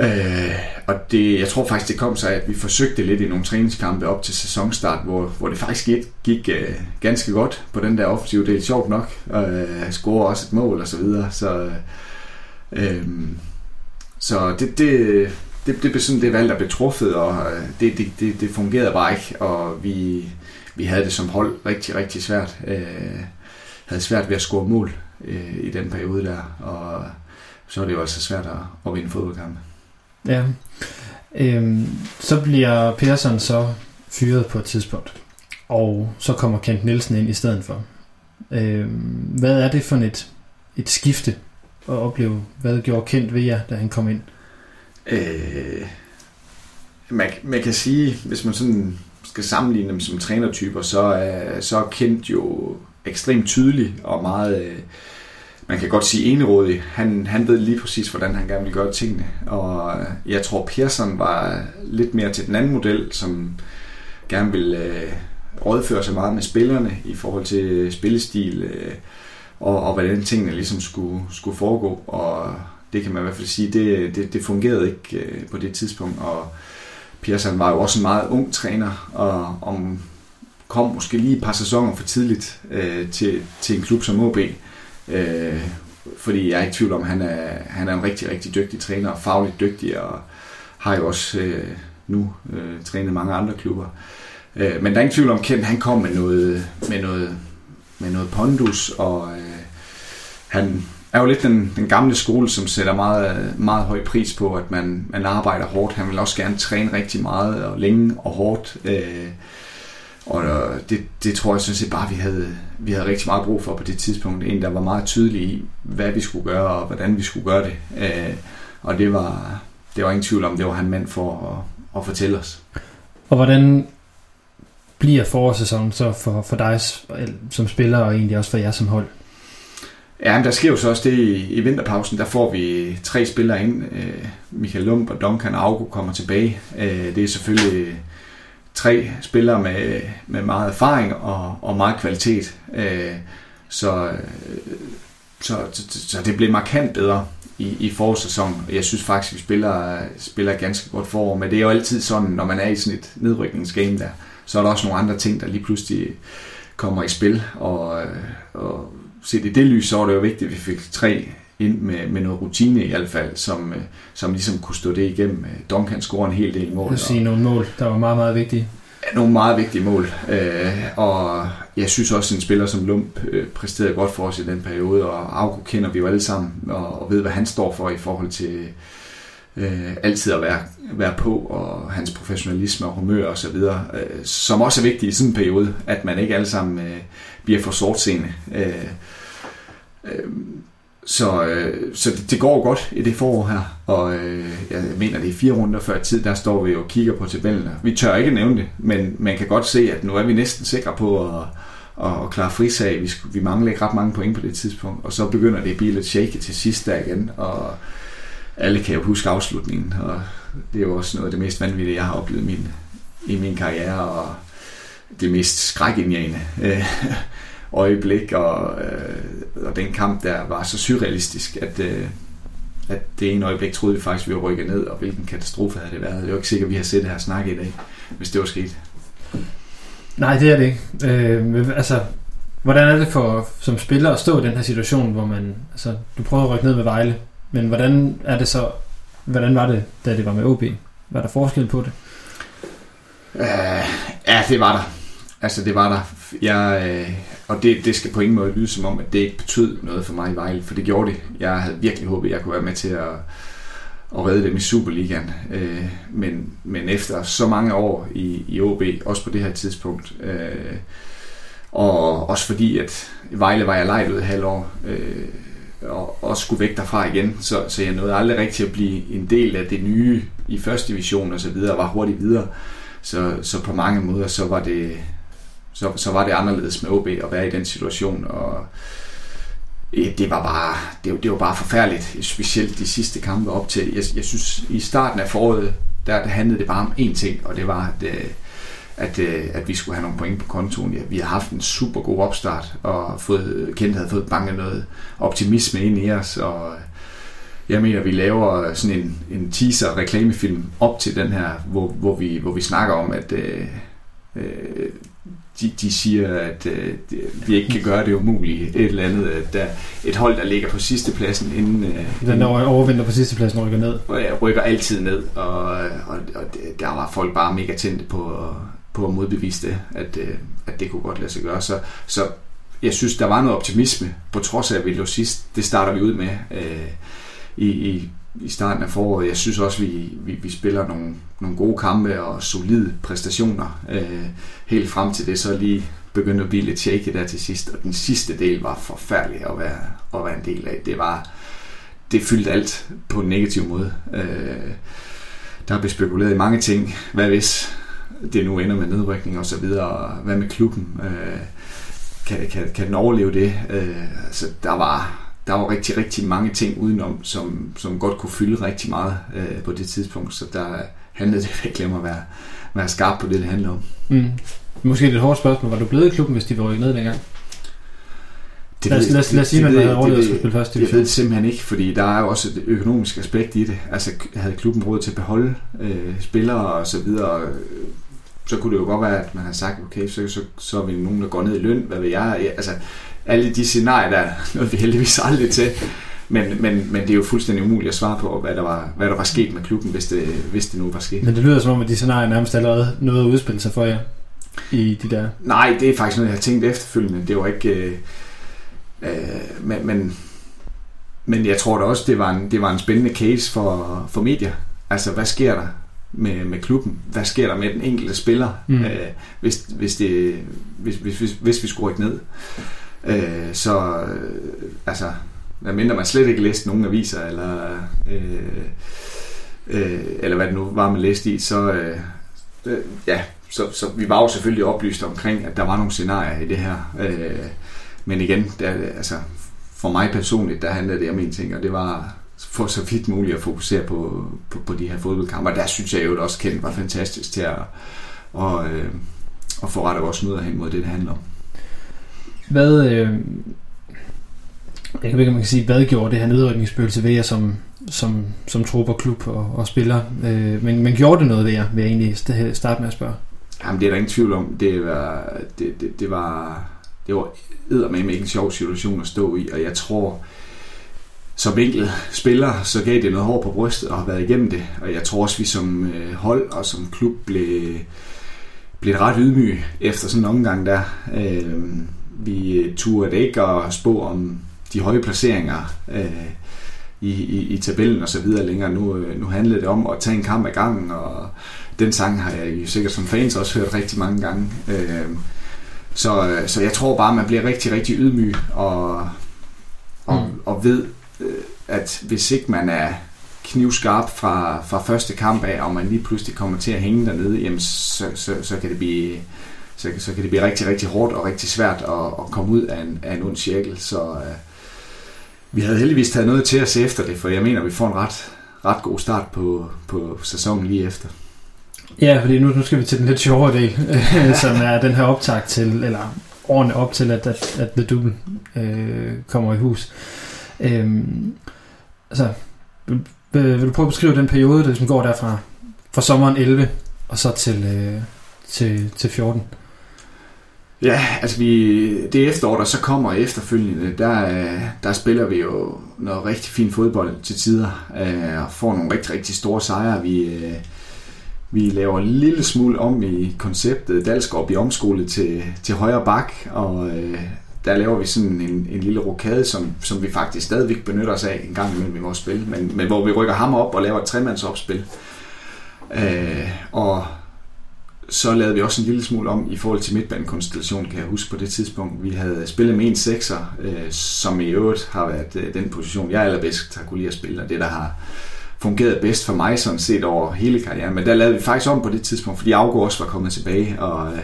Øh, og det, jeg tror faktisk, det kom sig, at vi forsøgte lidt i nogle træningskampe op til sæsonstart, hvor, hvor det faktisk gik, gik øh, ganske godt på den der offensive del. Sjovt nok. Øh, score også et mål og så videre. Så, øh, så det, det, det, det blev sådan det valg, der blev truffet, og øh, det, det, det, det fungerede bare ikke, og vi, vi havde det som hold rigtig, rigtig svært. Øh, havde svært ved at score mål øh, i den periode der, og så er det jo også svært at, at vinde fodboldkampe. Ja. øh, så bliver Persson så fyret på et tidspunkt, og så kommer Kent Nielsen ind i stedet for. Øh, hvad er det for et, et skifte at opleve? Hvad gjorde Kent ved jer, da han kom ind? Øh, man, man kan sige, hvis man sådan skal sammenligne dem som trænertyper, så er, så er Kent jo ekstremt tydelig og meget... Øh, man kan godt sige enerådig. Han, han ved lige præcis, hvordan han gerne vil gøre tingene. Og jeg tror, Persson var lidt mere til den anden model, som gerne vil øh, rådføre sig meget med spillerne i forhold til spillestil øh, og, og hvordan tingene ligesom skulle, skulle foregå. Og det kan man i hvert fald sige, det, det, det fungerede ikke øh, på det tidspunkt. Og Persson var jo også en meget ung træner, og om kom måske lige et par sæsoner for tidligt øh, til, til en klub som OB. Øh, fordi jeg er ikke i tvivl om, at han er, han er en rigtig, rigtig dygtig træner, og fagligt dygtig, og har jo også øh, nu øh, trænet mange andre klubber. Øh, men der er ingen tvivl om, Kent han kom med noget, med noget, med noget pondus, og øh, han er jo lidt den, den gamle skole, som sætter meget, meget høj pris på, at man, man arbejder hårdt. Han vil også gerne træne rigtig meget og længe og hårdt. Øh, og øh, det, det tror jeg synes set bare, vi havde, vi havde rigtig meget brug for på det tidspunkt. En, der var meget tydelig i, hvad vi skulle gøre og hvordan vi skulle gøre det. Øh, og det var, det var ingen tvivl om, det var han mand for at, at fortælle os. Og hvordan bliver forårssæsonen så for, for dig som spiller og egentlig også for jer som hold? Ja, men der sker jo så også det i, i vinterpausen. Der får vi tre spillere ind. Øh, Michael Lump og Duncan Augo kommer tilbage. Øh, det er selvfølgelig tre spillere med, med meget erfaring og, og meget kvalitet. Øh, så, øh, så, så, så det blev markant bedre i, i forårssæsonen. Jeg synes faktisk, at vi spiller, spiller ganske godt forår, men det er jo altid sådan, når man er i sådan et nedrykningsgame der, så er der også nogle andre ting, der lige pludselig kommer i spil, og, øh, og set i det lys, så var det jo vigtigt, at vi fik tre ind med, med noget rutine i hvert fald, som, øh, som ligesom kunne stå det igennem. Duncan scorer en hel del mål. Du sige nogle mål, der var meget, meget vigtige. Nogle meget vigtige mål. Øh, og jeg synes også, at en spiller som Lump øh, præsterede godt for os i den periode, og Augo kender vi jo alle sammen, og, og ved, hvad han står for i forhold til øh, altid at være, være på, og hans professionalisme og humør og så videre, øh, som også er vigtigt i sådan en periode, at man ikke alle sammen øh, bliver for sortseende. Øh, øh, så, øh, så det, det går godt i det forår her, og øh, jeg mener, det er fire runder før tid, der står vi og kigger på tabellen. Vi tør ikke nævne det, men man kan godt se, at nu er vi næsten sikre på at, at klare frisag. Vi, vi mangler ikke ret mange point på det tidspunkt, og så begynder det at blive lidt shaky til sidst der igen, og alle kan jo huske afslutningen, og det er jo også noget af det mest vanvittige, jeg har oplevet i min, i min karriere, og det mest skrækindjagende øh, øjeblik, og, øh, og den kamp der var så surrealistisk, at, øh, at det ene øjeblik troede vi faktisk, at vi var rykket ned, og hvilken katastrofe havde det været. Det er jo ikke sikkert, at vi har set det her snakke i dag, hvis det var sket. Nej, det er det ikke. Øh, altså, hvordan er det for som spiller at stå i den her situation, hvor man, altså, du prøver at rykke ned med Vejle, men hvordan er det så, hvordan var det, da det var med OB? Var der forskel på det? Uh, ja, det var der. Altså, det var der. Jeg, øh, og det, det skal på ingen måde lyde som om, at det ikke betød noget for mig i Vejle, for det gjorde det. Jeg havde virkelig håbet, at jeg kunne være med til at, at redde dem i Superligaen. Øh, men, men efter så mange år i, i OB, også på det her tidspunkt, øh, og også fordi, at Vejle var jeg lejet ud et halvt år, øh, og, og skulle væk derfra igen, så, så jeg nåede aldrig rigtig at blive en del af det nye i første division og så videre, og var hurtigt videre. Så, så på mange måder, så var det, så, så var det anderledes med OB at være i den situation, og det var bare, det, det var bare forfærdeligt, specielt de sidste kampe op til. Jeg, jeg synes, i starten af foråret, der, der handlede det bare om én ting, og det var, at, øh, at, øh, at vi skulle have nogle point på kontoen. Ja, vi har haft en super god opstart, og fået, Kent havde fået banket noget optimisme ind i os, og øh, jeg mener, vi laver sådan en, en teaser-reklamefilm op til den her, hvor, hvor, vi, hvor vi snakker om, at øh, de, de siger, at øh, de ikke kan gøre det umulige. Et eller andet, at der, et hold, der ligger på sidste pladsen inden... Øh, den der overvinder på sidste pladsen rykker ned. Rykker altid ned, og, og, og der var folk bare mega tændte på, på at modbevise det, at, øh, at det kunne godt lade sig gøre. Så, så jeg synes, der var noget optimisme, på trods af, at vi lå sidst. Det starter vi ud med øh, i, i, i starten af foråret. Jeg synes også, vi, vi, vi spiller nogle, nogle gode kampe og solide præstationer. Øh, helt frem til det så lige begyndte at blive lidt shaky der til sidst. Og den sidste del var forfærdelig at være, at være en del af. Det var det fyldte alt på en negativ måde. Øh, der blev spekuleret i mange ting. Hvad hvis det nu ender med nedrykning og så videre. Hvad med klubben? Øh, kan, kan, kan den overleve det? Øh, altså, der var der var rigtig, rigtig mange ting udenom, som, som godt kunne fylde rigtig meget øh, på det tidspunkt, så der handlede det virkelig om at være, være skarp på det, det handler om. Mm. Måske et hårdt spørgsmål. Var du blevet i klubben, hvis de var rykket ned dengang? Det lad, os, lad, lad os sige, at man havde overlevet at spille første division. Jeg ved det simpelthen ikke, fordi der er jo også et økonomisk aspekt i det. Altså, havde klubben råd til at beholde øh, spillere og så videre, så kunne det jo godt være, at man har sagt, okay, så, så, så er vi nogen, der går ned i løn, hvad vil jeg? Altså, alle de scenarier, der nåede vi heldigvis aldrig til. Men, men, men det er jo fuldstændig umuligt at svare på, hvad der var, hvad der var sket med klubben, hvis det, hvis det nu var sket. Men det lyder som om, at de scenarier nærmest allerede nåede at udspille sig for jer i de der... Nej, det er faktisk noget, jeg har tænkt efterfølgende. Det var ikke... Øh, øh, men, men, men jeg tror da også, det var en, det var en spændende case for, for medier. Altså, hvad sker der med, med klubben? Hvad sker der med den enkelte spiller, mm. øh, hvis, hvis, det, hvis, hvis, hvis, hvis vi skulle rykke ned? Øh, så øh, altså, mindre man slet ikke læste nogen aviser, eller, øh, øh, eller hvad det nu var, man læste i, så, øh, øh, ja, så, så vi var jo selvfølgelig oplyst omkring, at der var nogle scenarier i det her. Øh, men igen, der, altså, for mig personligt, der handlede det om en ting, og det var for så vidt muligt at fokusere på, på, på de her fodboldkampe. Og der synes jeg jo også, Kent var fantastisk til at, og, øh, at forrette vores møder hen mod det, det handler om. Hvad, øh, jeg kan ikke, man kan sige, hvad gjorde det her nedrykningsspøgelse ved jer som, som, som trup og klub og, og spiller? Øh, men, men gjorde det noget ved jer, vil jeg egentlig starte med at spørge? Jamen, det er der ingen tvivl om. Det var, det, det, det var, det var med ikke en sjov situation at stå i, og jeg tror, som enkelt spiller, så gav det noget hår på brystet og har været igennem det. Og jeg tror også, vi som øh, hold og som klub blev, blev ret ydmyge efter sådan en omgang der. Øh, vi turde ikke at spå om de høje placeringer øh, i, i, i tabellen og så videre længere. Nu, øh, nu handler det om at tage en kamp ad gangen, og den sang har jeg jo sikkert som fans også hørt rigtig mange gange. Øh, så, så jeg tror bare, man bliver rigtig, rigtig ydmyg og, og, mm. og ved, at hvis ikke man er knivskarp fra, fra første kamp af, og man lige pludselig kommer til at hænge dernede, jamen så, så, så kan det blive så, så kan det blive rigtig, rigtig hårdt og rigtig svært at, at komme ud af en, af en ond cirkel. Så øh, vi havde heldigvis taget noget til at se efter det, for jeg mener, vi får en ret, ret god start på, på sæsonen lige efter. Ja, fordi nu, nu skal vi til den lidt sjovere del, *laughs* som er den her optag til, eller årene op til, at, at, at The Double øh, kommer i hus. Øhm, altså, vil, vil du prøve at beskrive den periode, der ligesom går derfra, fra sommeren 11 og så til, øh, til, til 14? Ja, altså vi, det efterår, der så kommer efterfølgende, der, der spiller vi jo noget rigtig fin fodbold til tider, øh, og får nogle rigtig, rigtig store sejre. Vi, øh, vi laver en lille smule om i konceptet. Dalsgaard bliver omskolet til, til højre bak, og øh, der laver vi sådan en, en lille rokade, som, som vi faktisk stadigvæk benytter os af en gang imellem i vores spil, men, men hvor vi rykker ham op og laver et tremandsopspil. Øh, og så lavede vi også en lille smule om i forhold til midtbanekonstellationen, kan jeg huske på det tidspunkt. Vi havde spillet med en sekser, øh, som i øvrigt har været øh, den position, jeg allerbedst har kunne lide at spille, og det der har fungeret bedst for mig sådan set over hele karrieren. Men der lavede vi faktisk om på det tidspunkt, fordi Augo også var kommet tilbage, og øh,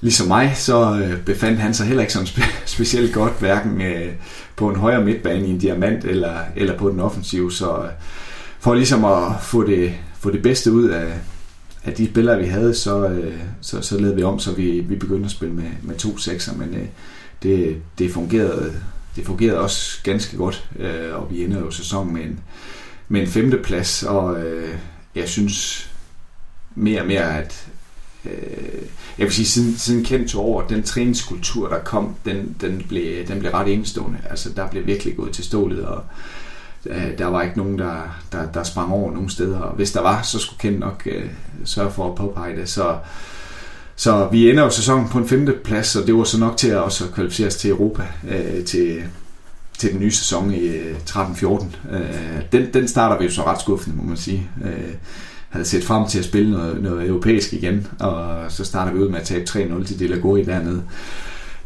ligesom mig, så øh, befandt han sig heller ikke sådan spe- *laughs* specielt godt, hverken øh, på en højere midtbane i en diamant, eller, eller på den offensive, så øh, for ligesom at få det, få det bedste ud af, af de spillere, vi havde, så, øh, så, så lavede vi om, så vi, vi begyndte at spille med, med to sekser, men øh, det, det, fungerede, det fungerede også ganske godt, øh, og vi ender jo sæsonen med en, med en femteplads, og øh, jeg synes mere og mere, at øh, jeg vil sige, siden, siden kendt til over, den træningskultur, der kom, den, den, blev, den blev ret enestående. Altså, der blev virkelig gået til stålet, og øh, der var ikke nogen, der, der, der sprang over nogen steder. Og hvis der var, så skulle Kent nok øh, sørge for at påpege det. Så, så vi ender jo sæsonen på en femte plads, og det var så nok til at også kvalificere os til Europa øh, til, til den nye sæson i 13-14. Øh, den, den starter vi jo så ret skuffende, må man sige. Øh, havde set frem til at spille noget, noget europæisk igen, og så starter vi ud med at tabe 3-0 til De La Gori dernede.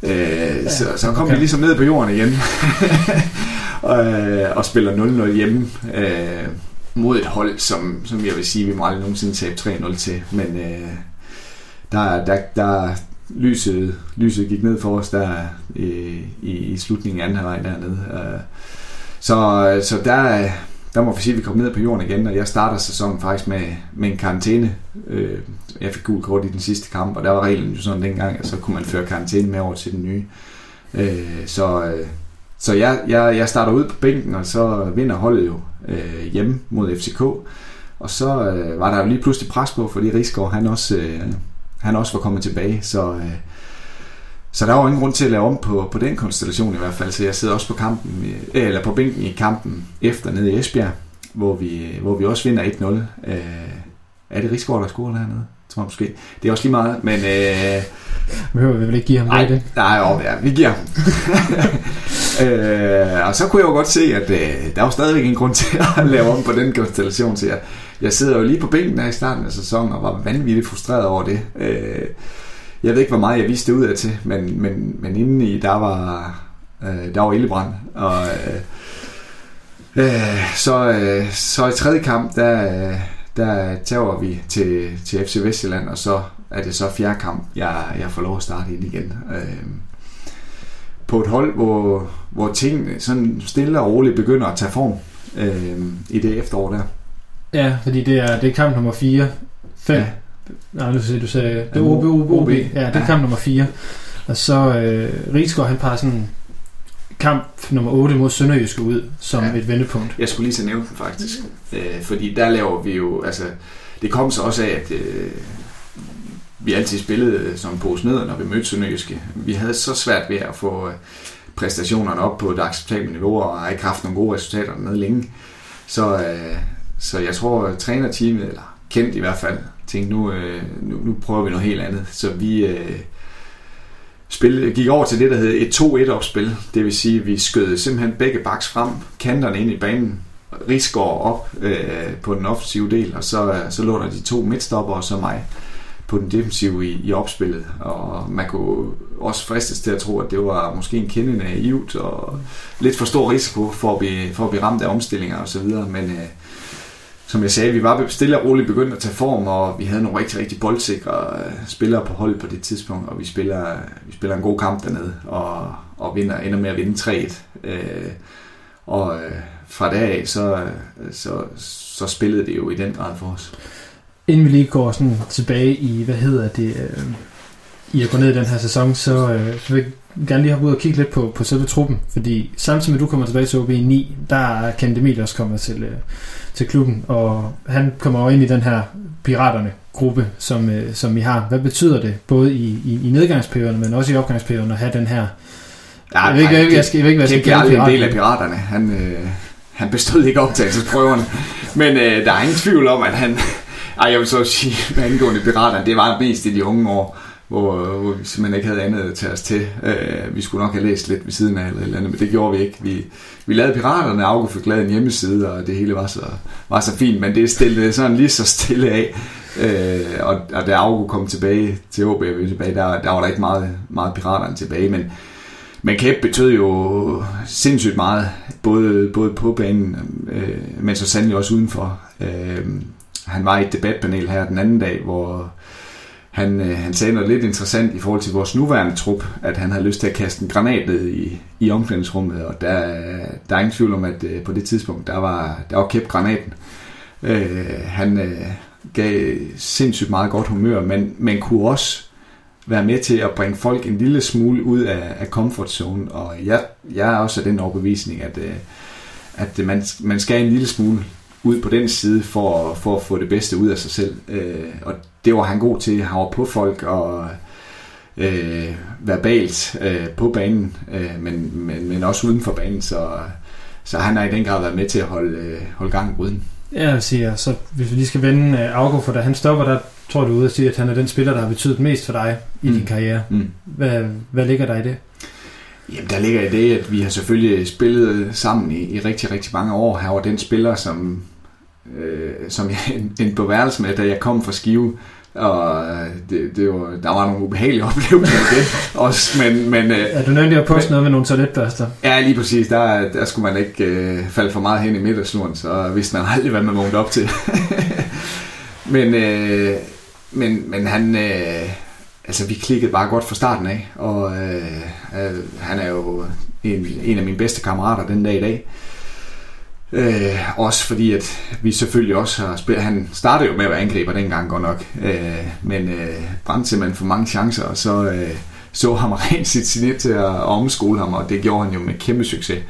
Øh, ja, så, så kom okay. vi ligesom ned på jorden igen, *laughs* og, og spiller 0-0 hjemme øh, mod et hold, som, som jeg vil sige, vi må aldrig nogensinde tabe 3-0 til, men øh, der, der, der, lyset, lyset gik ned for os der i, i, i slutningen af anden halvleg dernede. Øh, så, så der, der må vi sige, at vi kom ned på jorden igen, og jeg starter sæsonen faktisk med, med en karantæne. Øh, jeg fik gul kort i den sidste kamp, og der var reglen jo sådan dengang, at så kunne man føre karantæne med over til den nye. Øh, så øh, så jeg, jeg, jeg starter ud på bænken, og så vinder holdet jo øh, hjemme mod FCK. Og så øh, var der jo lige pludselig pres på, fordi Rigsgaard han også øh, han også var kommet tilbage. Så, øh, så der var ingen grund til at lave om på, på den konstellation i hvert fald. Så jeg sidder også på, kampen, øh, eller på bænken i kampen efter nede i Esbjerg, hvor vi, hvor vi også vinder 1-0. Øh, er det Rigsgaard, der scorer dernede? Tror jeg måske. Det er også lige meget, men... Øh, Behøver vi vel ikke give ham nej, det? Nej, jo, ja, vi giver ham. *laughs* øh, og så kunne jeg jo godt se, at øh, der var stadigvæk en grund til at *laughs* lave om på den konstellation. Så jeg, jeg sidder jo lige på bænken her i starten af sæsonen og var vanvittigt frustreret over det. Øh, jeg ved ikke, hvor meget jeg vidste ud af til, men, men, men indeni, der var, øh, der var ildebrand. Og, øh, øh, så, øh, så i tredje kamp, der, der tager vi til, til FC Vestjylland, og så er det så fjerde kamp, jeg, jeg får lov at starte ind igen. Øh, på et hold, hvor, hvor ting sådan stille og roligt begynder at tage form øh, i det efterår der. Ja, fordi det er, det er kamp nummer 4. 5. Ja. Nej, nu siger du sagde, det er OB, OB, OB. Ja, det er ja. kamp nummer 4. Og så øh, Rigsgaard, han parer sådan kamp nummer 8 mod Sønderjyske ud som ja. et vendepunkt. Jeg skulle lige til nævne den faktisk. Øh, fordi der laver vi jo, altså, det kom så også af, at øh, vi altid spillede som pose ned, når vi mødte Sønderjyske. Vi havde så svært ved at få øh, præstationerne op på et acceptabelt niveau, og har ikke haft nogle gode resultater med længe. Så, øh, så jeg tror, at trænerteamet, eller kendt i hvert fald, tænkte, nu, øh, nu, nu prøver vi noget helt andet. Så vi øh, spil, gik over til det, der hed et 2-1-opspil. Det vil sige, at vi skød simpelthen begge baks frem, kanterne ind i banen, Rigsgaard op øh, på den offensive del, og så, øh, så lå der de to midtstopper og så mig på den defensive i, i opspillet. Og man kunne også fristes til at tro, at det var måske en kende naivt og lidt for stor risiko for at blive, for at blive ramt af omstillinger osv. Men øh, som jeg sagde, vi var stille og roligt begyndt at tage form, og vi havde nogle rigtig, rigtig boldsikre øh, spillere på hold på det tidspunkt, og vi spiller, vi spiller en god kamp dernede, og, og vinder, ender med at vinde 3-1. Øh, og øh, fra dag af, så, øh, så, så spillede det jo i den grad for os. Inden vi lige går sådan tilbage i, hvad hedder det, øh, i at gå ned i den her sæson, så, øh, så vil jeg gerne lige have ud og kigge lidt på, på selve truppen, fordi samtidig med at du kommer tilbage til OB9, der er Kent Emil også kommet til, øh, til klubben, og han kommer jo ind i den her piraterne gruppe, som, øh, som vi har. Hvad betyder det, både i, i, i nedgangsperioden, men også i opgangsperioden, at have den her Ja, jeg ved ikke, jeg, jeg, skal, jeg ved ikke, hvad jeg skal kalde en del af piraterne. Han, øh, han bestod ikke optagelsesprøverne. Men øh, der er ingen tvivl om, at han... Ej, jeg vil så sige, med angående piraterne, det var mest i de unge år, hvor, hvor vi simpelthen ikke havde andet at tage os til. Øh, vi skulle nok have læst lidt ved siden af eller, eller andet, men det gjorde vi ikke. Vi, vi lavede piraterne, Auge fik lavet en hjemmeside, og det hele var så, var så fint, men det stillede sådan lige så stille af. Øh, og, og da Auge kom tilbage til OB, tilbage, der, der var der ikke meget, meget piraterne tilbage, men men Kæp betød jo sindssygt meget, både, både på banen, øh, men så sandelig også udenfor. Øh, han var i et debatpanel her den anden dag, hvor han, øh, han sagde noget lidt interessant i forhold til vores nuværende trup, at han havde lyst til at kaste en granat ned i, i omklædningsrummet, og der, der er ingen tvivl om, at øh, på det tidspunkt, der var, der var Kæp granaten. Øh, han øh, gav sindssygt meget godt humør, men, men kunne også være med til at bringe folk en lille smule ud af, af comfort zone. Og jeg, jeg er også af den overbevisning, at, øh, at man, man skal en lille smule ud på den side for, for at få det bedste ud af sig selv. Øh, og det var han god til. Han var på folk og øh, verbalt øh, på banen, øh, men, men, men også uden for banen. Så, så han har i den grad været med til at holde, øh, holde gang i gryden. Ja, jeg siger, så hvis vi lige skal vende Augo, for da han stopper, der tror du ude at sige, at han er den spiller, der har betydet mest for dig i mm. din karriere. Mm. Hvad, hvad ligger der i det? Jamen, der ligger i det, at vi har selvfølgelig spillet sammen i, i rigtig, rigtig mange år. Her var den spiller, som, øh, som jeg *laughs* en beværelse med, da jeg kom fra Skive. Og øh, det, det var, der var nogle ubehagelige *laughs* oplevelser med det også, men... men øh, er du nødt til at poste noget med nogle toiletbørster? Ja, lige præcis. Der, der skulle man ikke øh, falde for meget hen i middagsluren, så vidste man aldrig, hvad man vågnede op til. *laughs* men, øh, men, men han... Øh, altså, vi klikkede bare godt fra starten af, og øh, øh, han er jo en, en af mine bedste kammerater den dag i dag. Øh, også fordi, at vi selvfølgelig også har spillet... Han startede jo med at være angriber dengang godt nok, øh, men øh, brændte simpelthen for mange chancer, og så øh, så ham *laughs* rent sit snit til at omskole ham, og det gjorde han jo med kæmpe succes.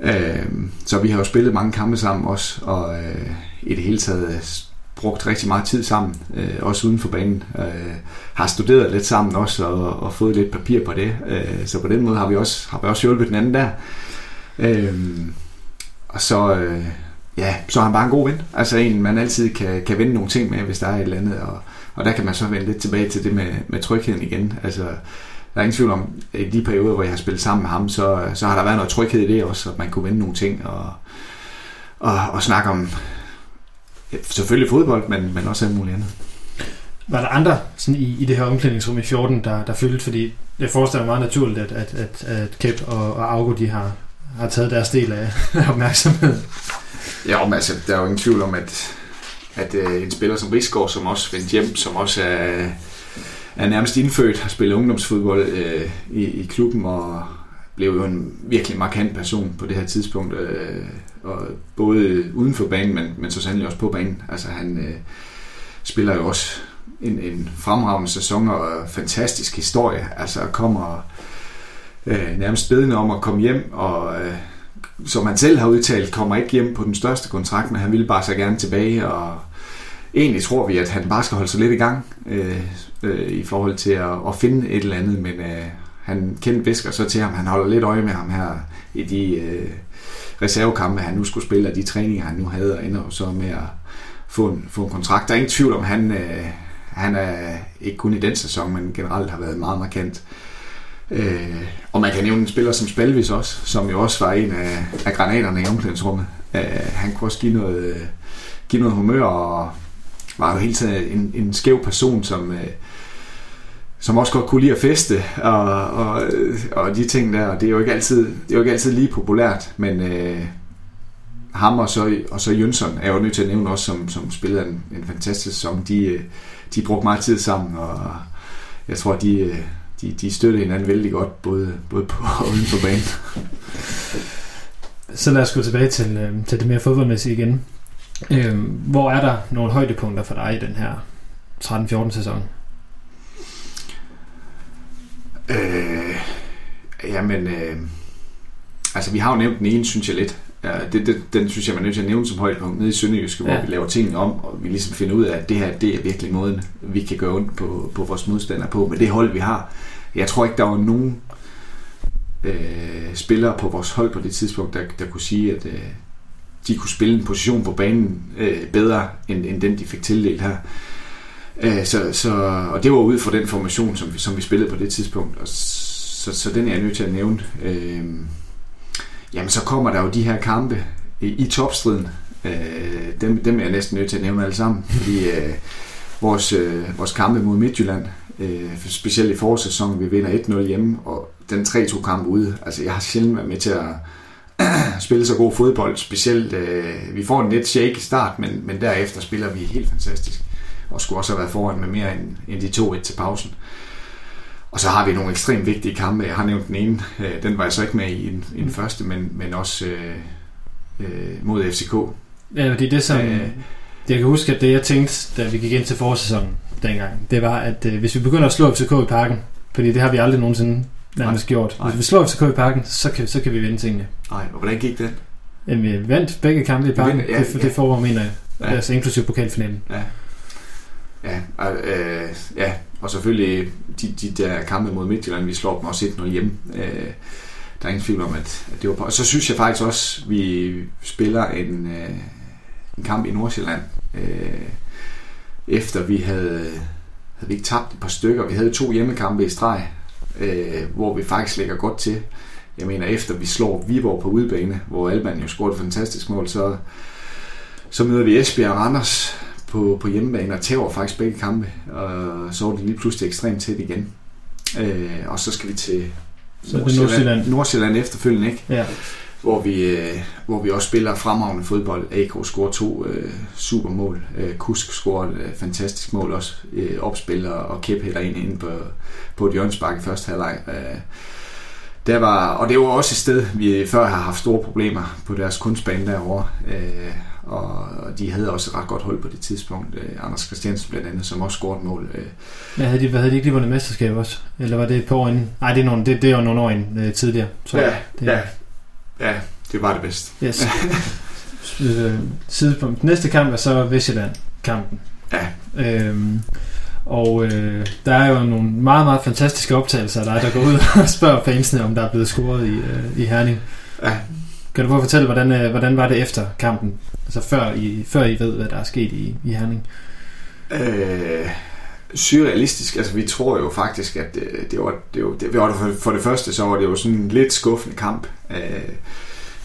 Øh, så vi har jo spillet mange kampe sammen også, og øh, i det hele taget brugt rigtig meget tid sammen, øh, også uden for banen. Øh, har studeret lidt sammen også, og, og fået lidt papir på det. Øh, så på den måde har vi også, har vi også hjulpet den anden der. Øh, og så, øh, ja, så er han bare en god ven. Altså en, man altid kan, kan vende nogle ting med, hvis der er et eller andet. Og, og der kan man så vende lidt tilbage til det med, med trygheden igen. Altså, der er ingen tvivl om, at i de perioder, hvor jeg har spillet sammen med ham, så, så har der været noget tryghed i det også, at man kunne vende nogle ting og, og, og snakke om selvfølgelig fodbold, men, men også alt muligt andet. Var der andre sådan i, i det her omklædningsrum i 14, der, der fyldte? Fordi jeg forestiller mig meget naturligt, at, at, at, at Kep og, og Augo, de har, har taget deres del af *laughs* opmærksomheden. Ja, men altså, der er jo ingen tvivl om, at, at uh, en spiller som Rigsgaard, som også vendte hjem, som også er, er nærmest indfødt, har spillet ungdomsfodbold uh, i, i klubben, og blev jo en virkelig markant person på det her tidspunkt. Uh, og både uden for banen, men, men så sandelig også på banen. Altså han øh, spiller jo også en, en fremragende sæson og fantastisk historie. Altså kommer øh, nærmest bedende om at komme hjem, og øh, som han selv har udtalt, kommer ikke hjem på den største kontrakt, men han ville bare så gerne tilbage, og egentlig tror vi, at han bare skal holde sig lidt i gang øh, øh, i forhold til at, at finde et eller andet, men øh, han kendte visker så til ham, han holder lidt øje med ham her i de øh, reservekampe, han nu skulle spille, og de træninger, han nu havde, og ender så med at få en, få en kontrakt. Der er ingen tvivl om, han, øh, han er ikke kun i den sæson, men generelt har været meget markant. Øh, og man kan nævne en spiller som Spalvis også, som jo også var en af, af granaterne i omklædningsrummet. Øh, han kunne også give noget, give noget humør og, var jo hele tiden en, en skæv person, som, øh, som også godt kunne lide at feste og, og, og de ting der. Og det er jo ikke altid, det er jo ikke altid lige populært, men øh, ham og så, og så Jønsson er jo nødt til at nævne også, som, som spillede en, en fantastisk sæson. De, øh, de brugte meget tid sammen, og jeg tror, de, øh, de, de støttede hinanden vældig godt, både, både på og uden for banen. Så lad os gå tilbage til, øh, til det mere fodboldmæssige igen. Øh, hvor er der nogle højdepunkter for dig i den her 13-14 sæson? Øh, jamen, øh, altså vi har jo nævnt den ene, synes jeg lidt. Ja, det, det, den synes jeg, man er nødt til at nævne som højdepunkt nede i Sønderjyske, ja. hvor vi laver tingene om, og vi ligesom finder ud af, at det her, det er virkelig måden, vi kan gøre ondt på, på vores modstandere på, med det hold, vi har. Jeg tror ikke, der var nogen øh, spillere på vores hold på det tidspunkt, der, der kunne sige, at øh, de kunne spille en position på banen øh, bedre, end, end den, de fik tildelt her. Øh, så, så, og det var ud fra den formation, som vi, som vi spillede på det tidspunkt. Og så, så den er jeg nødt til at nævne. Øh, jamen, så kommer der jo de her kampe i, i topstriden. Øh, dem, dem er jeg næsten nødt til at nævne alle sammen. Fordi øh, vores, øh, vores kampe mod Midtjylland, øh, specielt i forårssæsonen, vi vinder 1-0 hjemme, og den 3-2 kamp ude. Altså, jeg har sjældent været med til at *clears throat* spille så god fodbold. Specielt, øh, vi får en lidt shake i start, men, men derefter spiller vi helt fantastisk. Og skulle også have været foran med mere end, end de to et til pausen. Og så har vi nogle ekstremt vigtige kampe. Jeg har nævnt den ene. Øh, den var jeg så ikke med i, i den første, men, men også øh, øh, mod FCK. Ja, det er det, som... Øh, jeg kan huske, at det jeg tænkte, da vi gik ind til forsæsonen dengang, det var, at øh, hvis vi begynder at slå FCK i parken, fordi det har vi aldrig nogensinde nærmest gjort. Hvis vi slår FCK i parken, så kan, så kan vi vinde tingene. Nej, og hvordan gik det? Jamen, vi vandt begge kampe i parken. Ja, det, det forår, mener jeg. Ja. Altså inklusive pokalfinalen. Ja. Ja, og, øh, ja, og selvfølgelig de, de der kampe mod Midtjylland, vi slår dem også 1-0 hjemme. Øh, der er ingen tvivl om, at, at det var på. Og så synes jeg faktisk også, at vi spiller en, øh, en kamp i Nordsjælland, øh, efter vi havde, havde vi ikke tabt et par stykker. Vi havde to hjemmekampe i streg, øh, hvor vi faktisk ligger godt til. Jeg mener, efter vi slår Viborg på udebane, hvor Alban jo scorede et fantastisk mål, så, så møder vi Esbjerg og Randers på, på hjemmebane og tæver faktisk begge kampe. Og så er det lige pludselig ekstremt tæt igen. Øh, og så skal vi til Nordsjælland. Nordsjælland. Nordsjælland efterfølgende, ikke? Ja. Hvor vi, øh, hvor vi også spiller fremragende fodbold. AK scorer to øh, supermål. Øh, Kusk scorer et øh, fantastisk mål også. Øh, opspiller og Kæp hælder ind inde på, på et hjørnsbakke i første halvleg. Øh, der var, og det var også et sted, vi før har haft store problemer på deres kunstbane derovre. Øh, og de havde også ret godt hold på det tidspunkt. Øh, Anders Christiansen blandt andet, som også scorede mål. Øh. Ja, havde de, hvad havde de ikke lige vundet mesterskab også? Eller var det et par år inden? Nej, det er, nogle, det, det er jo nogle år inden, øh, tidligere. Så ja, det, ja, ja, det var det bedste. Yes. *laughs* øh, sidepunkt. Næste kamp er så Vestjylland-kampen. Ja. Øhm, og øh, der er jo nogle meget, meget fantastiske optagelser af dig, der går ud og *laughs* spørger fansene, om der er blevet scoret i, øh, i Herning. Ja. Kan du prøve at fortælle, hvordan, øh, hvordan var det efter kampen? Altså før I, før I ved, hvad der er sket i, i Herning? Øh, surrealistisk. Altså vi tror jo faktisk, at det, det var, det var, det var for, for det første, så var det jo sådan en lidt skuffende kamp. Øh,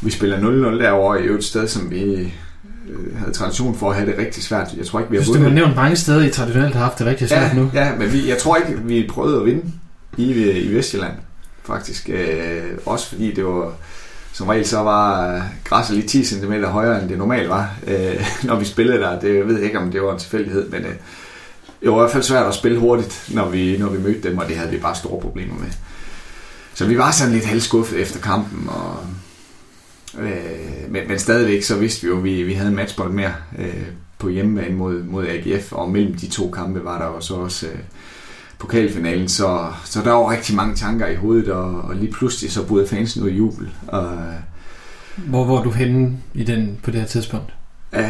vi spiller 0-0 derovre i et sted, som vi øh, havde tradition for at have det rigtig svært. Jeg tror ikke, vi har vundet. Du har nævnt mange steder, I traditionelt har haft det rigtig svært ja, nu. Ja, men vi, jeg tror ikke, vi prøvede at vinde i, i Vestjylland, faktisk. Øh, også fordi det var som regel så var øh, græsset lige 10 cm højere, end det normalt var, øh, *laughs* når vi spillede der. Det ved jeg ikke, om det var en tilfældighed, men øh, det var i hvert fald svært at spille hurtigt, når vi, når vi mødte dem, og det havde vi bare store problemer med. Så vi var sådan lidt halvskuffet efter kampen, og, øh, men, men stadigvæk så vidste vi jo, at vi, vi havde en matchbold mere øh, på hjemmebane mod, mod AGF, og mellem de to kampe var der jo så også øh, pokalfinalen, så, så der var rigtig mange tanker i hovedet, og, og lige pludselig så boede fansen ud i jubel. Og, Hvor var du henne i den på det her tidspunkt? Øh,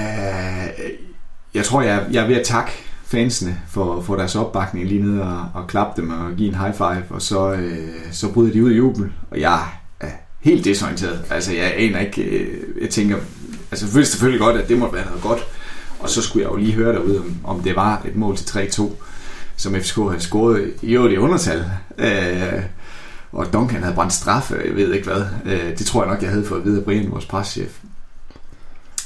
jeg tror, jeg, jeg er ved at takke fansene for, for deres opbakning lige ned og, og klappe dem og give en high five, og så, øh, så bryder de ud i jubel, og jeg er helt desorienteret. Altså, jeg aner ikke, øh, jeg tænker, altså jeg følte selvfølgelig godt, at det måtte være noget godt, og så skulle jeg jo lige høre derude, om, om det var et mål til 3-2 som FCK havde scoret i øvrigt i undertal. Øh, og Duncan havde brændt straffe, jeg ved ikke hvad. Øh, det tror jeg nok, jeg havde fået at vide af Brian, vores preschef.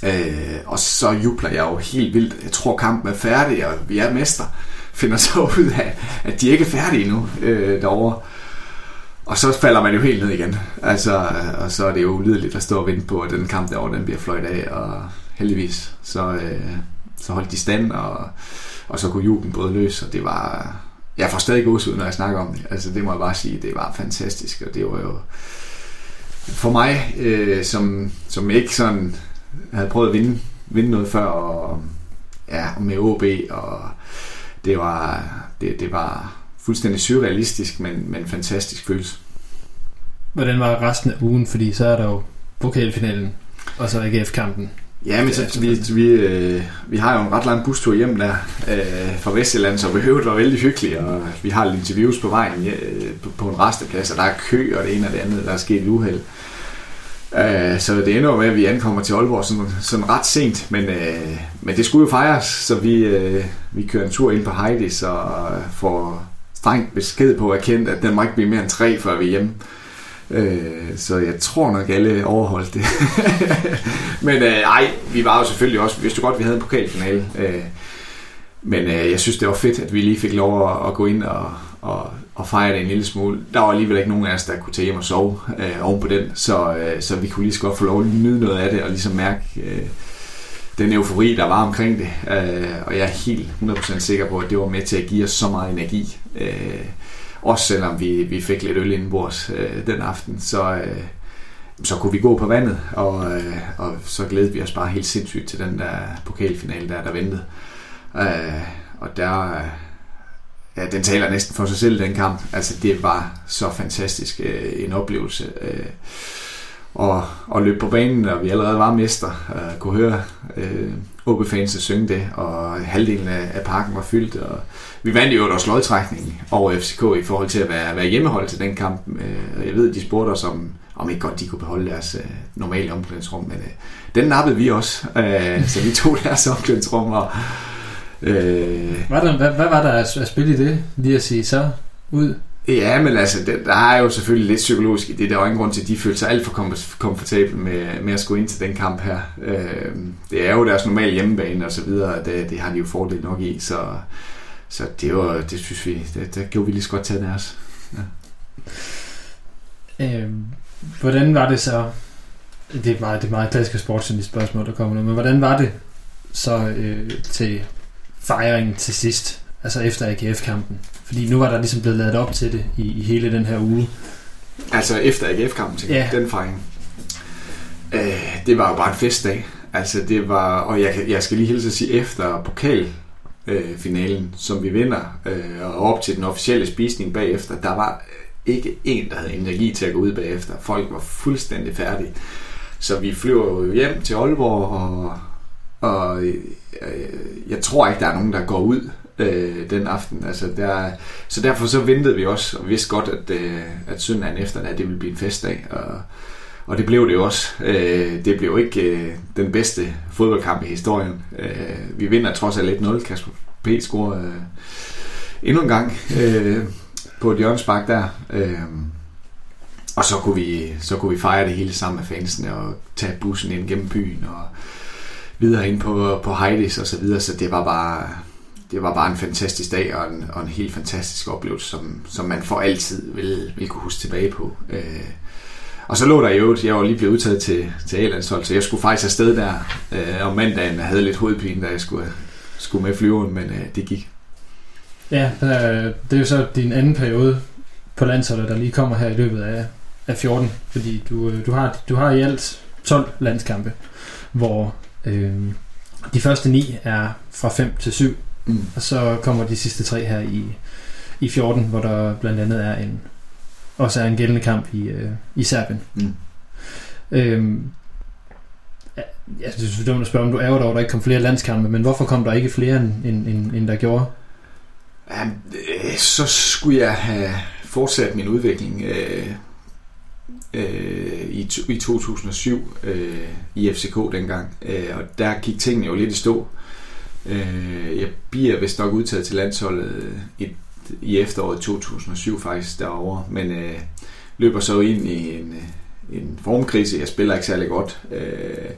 Øh, og så jubler jeg jo helt vildt. Jeg tror, kampen er færdig, og vi er mester. Finder så *laughs* ud af, at de ikke er færdige endnu øh, derovre. Og så falder man jo helt ned igen. Altså, og så er det jo ulideligt at stå og vente på, at den kamp derovre, den bliver fløjt af. Og heldigvis, så, øh, så holdt de stand, og, og så kunne jublen både løs, og det var... Jeg får stadig ud, når jeg snakker om det. Altså, det må jeg bare sige, det var fantastisk, og det var jo... For mig, øh, som, som ikke sådan havde prøvet at vinde, vinde noget før, og ja, med OB, og det var, det, det var fuldstændig surrealistisk, men, men fantastisk følelse. Hvordan var resten af ugen? Fordi så er der jo pokalfinalen, og så AGF-kampen. Ja, men så, vi, vi, øh, vi har jo en ret lang bustur hjem der øh, fra Vestjylland, så behøvet var vældig hyggeligt, og vi har lidt interviews på vejen øh, på, på en resteplads, og der er kø og det ene og det andet, der er sket uheld. Øh, så det ender jo med, at vi ankommer til Aalborg sådan, sådan ret sent, men, øh, men det skulle jo fejres, så vi, øh, vi kører en tur ind på Heidi, så får strengt besked på at erkendt, at den må ikke blive mere end tre, før vi er hjemme. Øh, så jeg tror nok alle overholdt det. *laughs* men øh, ej, vi var jo selvfølgelig også, vi vidste godt, at vi havde en pokalfinale. Øh, men øh, jeg synes, det var fedt, at vi lige fik lov at, at gå ind og, og, og fejre det en lille smule. Der var alligevel ikke nogen af os, der kunne tage hjem og sove øh, oven på den, så, øh, så vi kunne lige så godt få lov at nyde noget af det, og ligesom mærke øh, den eufori, der var omkring det. Øh, og jeg er helt 100% sikker på, at det var med til at give os så meget energi. Øh, også selvom vi, vi fik lidt øl indenbords øh, den aften, så, øh, så kunne vi gå på vandet, og, øh, og så glædede vi os bare helt sindssygt til den der pokalfinale, der, der ventede. Øh, og der, øh, ja, den taler næsten for sig selv, den kamp. Altså, det var så fantastisk øh, en oplevelse. Øh, og, og løb på banen, og vi allerede var mester, øh, kunne høre øh, OB-fans synge det, og halvdelen af, af parken var fyldt, og vi vandt jo også lodtrækning over FCK i forhold til at være, være hjemmehold til den kamp. Øh, jeg ved, de spurgte os om, om ikke godt de kunne beholde deres øh, normale omklædningsrum, men øh, den nappede vi også, øh, så vi tog *laughs* deres omklædningsrum og, Øh, var der, hvad, hvad var der at spille i det? Lige at sige så ud? Ja, men altså, det, der er jo selvfølgelig lidt psykologisk i det. Der er jo ingen grund til, at de føler sig alt for komfortable med, med at skulle ind til den kamp her. Øh, det er jo deres normale hjemmebane og så videre, det, det har de jo fordel nok i, så, så det, var, det synes vi, det, det gjorde vi lige så godt til deres. Ja. Øh, hvordan var det så, det er meget, det er meget klassiske sportsjournalist spørgsmål, der kommer nu, men hvordan var det så øh, til fejringen til sidst, altså efter AGF-kampen? Fordi nu var der ligesom blevet lavet op til det i, i hele den her uge. Altså efter AGF-kampen, til ja. den fejring. Øh, det var jo bare en festdag. Altså det var, og jeg, jeg skal lige hilse at sige, efter pokalfinalen, øh, som vi vinder, øh, og op til den officielle spisning bagefter, der var ikke en, der havde energi til at gå ud bagefter. Folk var fuldstændig færdige. Så vi flyver jo hjem til Aalborg, og, og øh, jeg tror ikke, der er nogen, der går ud øh, den aften. Altså, der, så derfor så ventede vi også, og vidste godt, at, øh, at søndagen efter, at det ville blive en festdag. Og, og det blev det også. Øh, det blev ikke øh, den bedste fodboldkamp i historien. Øh, vi vinder trods alt 1-0. Kasper P. scorer øh, endnu en gang øh, på et hjørnspark der. Øh, og så kunne, vi, så kunne vi fejre det hele sammen med fansene og tage bussen ind gennem byen og videre ind på, på Heidis og så videre. Så det var bare, det var bare en fantastisk dag og en, og en helt fantastisk oplevelse, som, som man for altid vil, vil kunne huske tilbage på. Øh, og så lå der i øvrigt, jeg var lige blevet udtaget til, til A-landshold, så jeg skulle faktisk afsted der øh, om mandagen. og havde lidt hovedpine, da jeg skulle, skulle med flyveren, men øh, det gik. Ja, øh, det er jo så din anden periode på landsholdet, der lige kommer her i løbet af, af 14, fordi du, øh, du, har, du har i alt 12 landskampe, hvor øh, de første ni er fra 5 til 7, Mm. Og så kommer de sidste tre her i, i 14, hvor der blandt andet er en også er en gældende kamp i, øh, i Serbien. Mm. Øhm, jeg synes, det er dumt at spørge, om du er over, der ikke kom flere landskampe, men hvorfor kom der ikke flere, end, end, end, end der gjorde? Ja, øh, så skulle jeg have fortsat min udvikling øh, øh, i, i 2007 øh, i FCK dengang, øh, og der gik tingene jo lidt i stå. Øh, Øh, jeg bliver vist nok udtaget til landsholdet øh, i, i efteråret 2007 faktisk derovre, men øh, løber så ind i en, øh, en formkrise. Jeg spiller ikke særlig godt. Øh,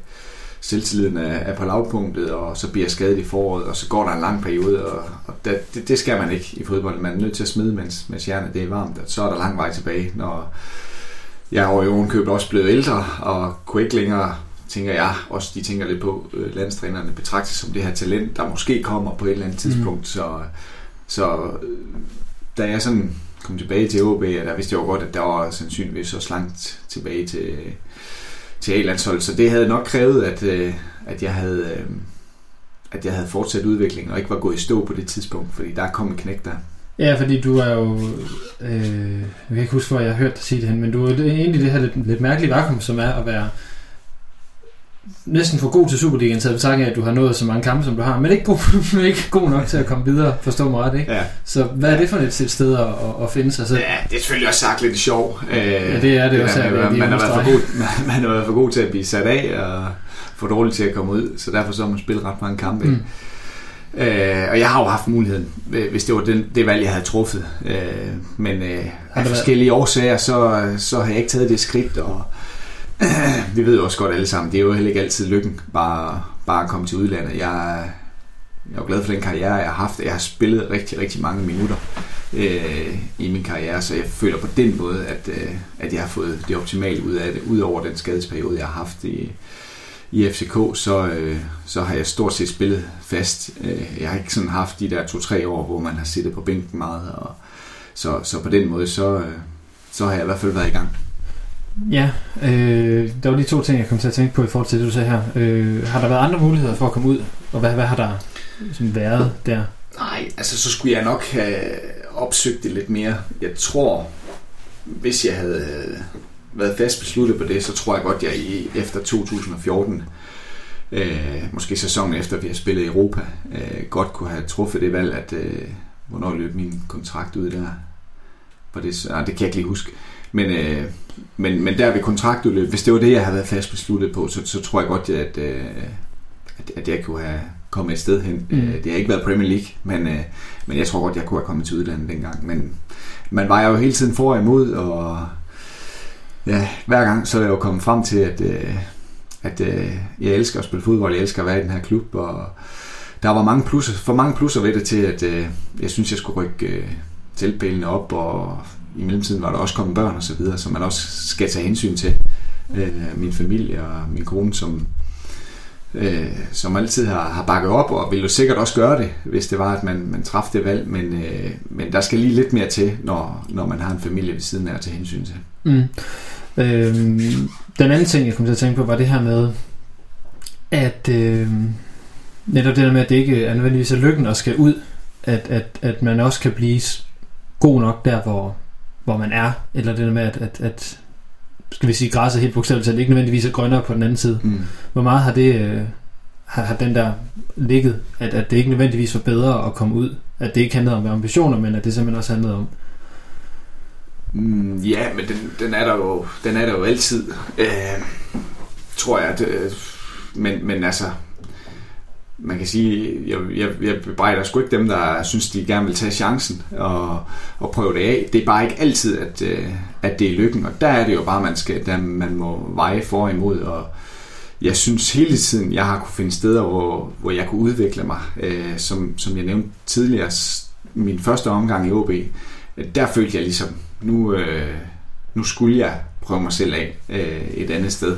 selvtilliden er, er på lavpunktet, og så bliver jeg skadet i foråret, og så går der en lang periode, og, og det, det, det skal man ikke i fodbold. Man er nødt til at smide, mens, mens hjernet det er varmt, og så er der lang vej tilbage, når jeg er jo ovenkøbet også blevet ældre, og kunne ikke længere, tænker jeg, også de tænker lidt på, øh, landstrænerne betragtes som det her talent, der måske kommer på et eller andet tidspunkt, mm. så, så øh, da jeg sådan kom tilbage til OB, der vidste jeg jo godt, at der var sandsynligvis så langt tilbage til, til A-landshold, så det havde nok krævet, at, øh, at jeg havde øh, at jeg havde fortsat udviklingen og ikke var gået i stå på det tidspunkt, fordi der kom en knæk der. Ja, fordi du er jo... Øh, jeg kan ikke huske, hvor jeg har hørt dig sige det hen, men du er egentlig det her lidt, lidt mærkelige vakuum, som er at være næsten for god til Superligaen, så betragtning af, at du har nået så mange kampe, som du har, men ikke god, *laughs* ikke god nok til at komme videre, forstå mig ret, ikke? Ja. Så hvad er det for et, sted at, at finde sig? Så... Ja, det er selvfølgelig også sagt lidt sjov. Ja, det er det, det også. Her, man, man, har været for god, man, *laughs* man har været for god til at blive sat af, og for dårlig til at komme ud, så derfor så har man spillet ret mange kampe. Mm. Øh, og jeg har jo haft muligheden, hvis det var den, det valg, jeg havde truffet. Øh, men øh, af forskellige årsager, så, så har jeg ikke taget det skridt, og *clears throat* vi ved jo også godt alle sammen, det er jo heller ikke altid lykken bare, bare at komme til udlandet. Jeg, jeg er glad for den karriere, jeg har haft. Jeg har spillet rigtig, rigtig mange minutter øh, i min karriere, så jeg føler på den måde, at, øh, at jeg har fået det optimale ud af det, Udover den skadesperiode, jeg har haft i, i FCK, så, øh, så har jeg stort set spillet fast. Øh, jeg har ikke sådan haft de der to-tre år, hvor man har siddet på bænken meget, og så, så på den måde, så, øh, så har jeg i hvert fald været i gang. Ja, øh, der var lige to ting, jeg kom til at tænke på i forhold til det, du sagde her. Øh, har der været andre muligheder for at komme ud, og hvad, hvad har der sådan været der? Nej, altså så skulle jeg nok have opsøgt det lidt mere. Jeg tror, hvis jeg havde været fast besluttet på det, så tror jeg godt, jeg i, efter 2014, øh, måske sæsonen efter vi har spillet i Europa, øh, godt kunne have truffet det valg, at øh, hvornår løb min kontrakt ud der. For det, ah, det kan jeg ikke lige huske. Men, øh, men, men der ved kontraktudløb, hvis det var det, jeg havde været fast besluttet på, så, så tror jeg godt, at, øh, at, at jeg kunne have kommet et sted hen. Mm. Øh, det har ikke været Premier League, men, øh, men jeg tror godt, jeg kunne have kommet til udlandet dengang. Men man var jo hele tiden for og imod, og ja, hver gang så er jeg jo kommet frem til, at, øh, at øh, jeg elsker at spille fodbold, jeg elsker at være i den her klub, og der var mange plusser, for mange plusser ved det til, at øh, jeg synes, jeg skulle rykke øh, teltpælene op, og i mellemtiden var der også kommet børn og så videre, som man også skal tage hensyn til. Øh, min familie og min kone, som, øh, som altid har, har bakket op, og vil jo sikkert også gøre det, hvis det var, at man, man træffede det valg, men, øh, men der skal lige lidt mere til, når, når man har en familie ved siden af at tage hensyn til. Mm. Øhm, den anden ting, jeg kom til at tænke på, var det her med, at øh, netop det der med, at det ikke er nødvendigvis er lykken at skal ud, at, at, at man også kan blive god nok der, hvor, hvor man er, eller det der med, at, at, at skal vi sige, græsset helt bogstaveligt talt ikke nødvendigvis er grønnere på den anden side. Mm. Hvor meget har det øh, har, har den der ligget, at, at det ikke nødvendigvis var bedre at komme ud, at det ikke handlede om ambitioner, men at det simpelthen også handlede om Mm, ja, men den, den, er der jo, den er der jo altid, øh, tror jeg. At, øh, men, men altså, man kan sige, jeg, jeg, jeg bebrejder sgu ikke dem, der synes, de gerne vil tage chancen og, og prøve det af. Det er bare ikke altid, at, øh, at det er lykken, og der er det jo bare, man, skal, der man må veje for og imod, og jeg synes hele tiden, jeg har kunne finde steder, hvor, hvor jeg kunne udvikle mig. Øh, som, som jeg nævnte tidligere, min første omgang i OB, der følte jeg ligesom, nu, øh, nu skulle jeg prøve mig selv af øh, et andet sted.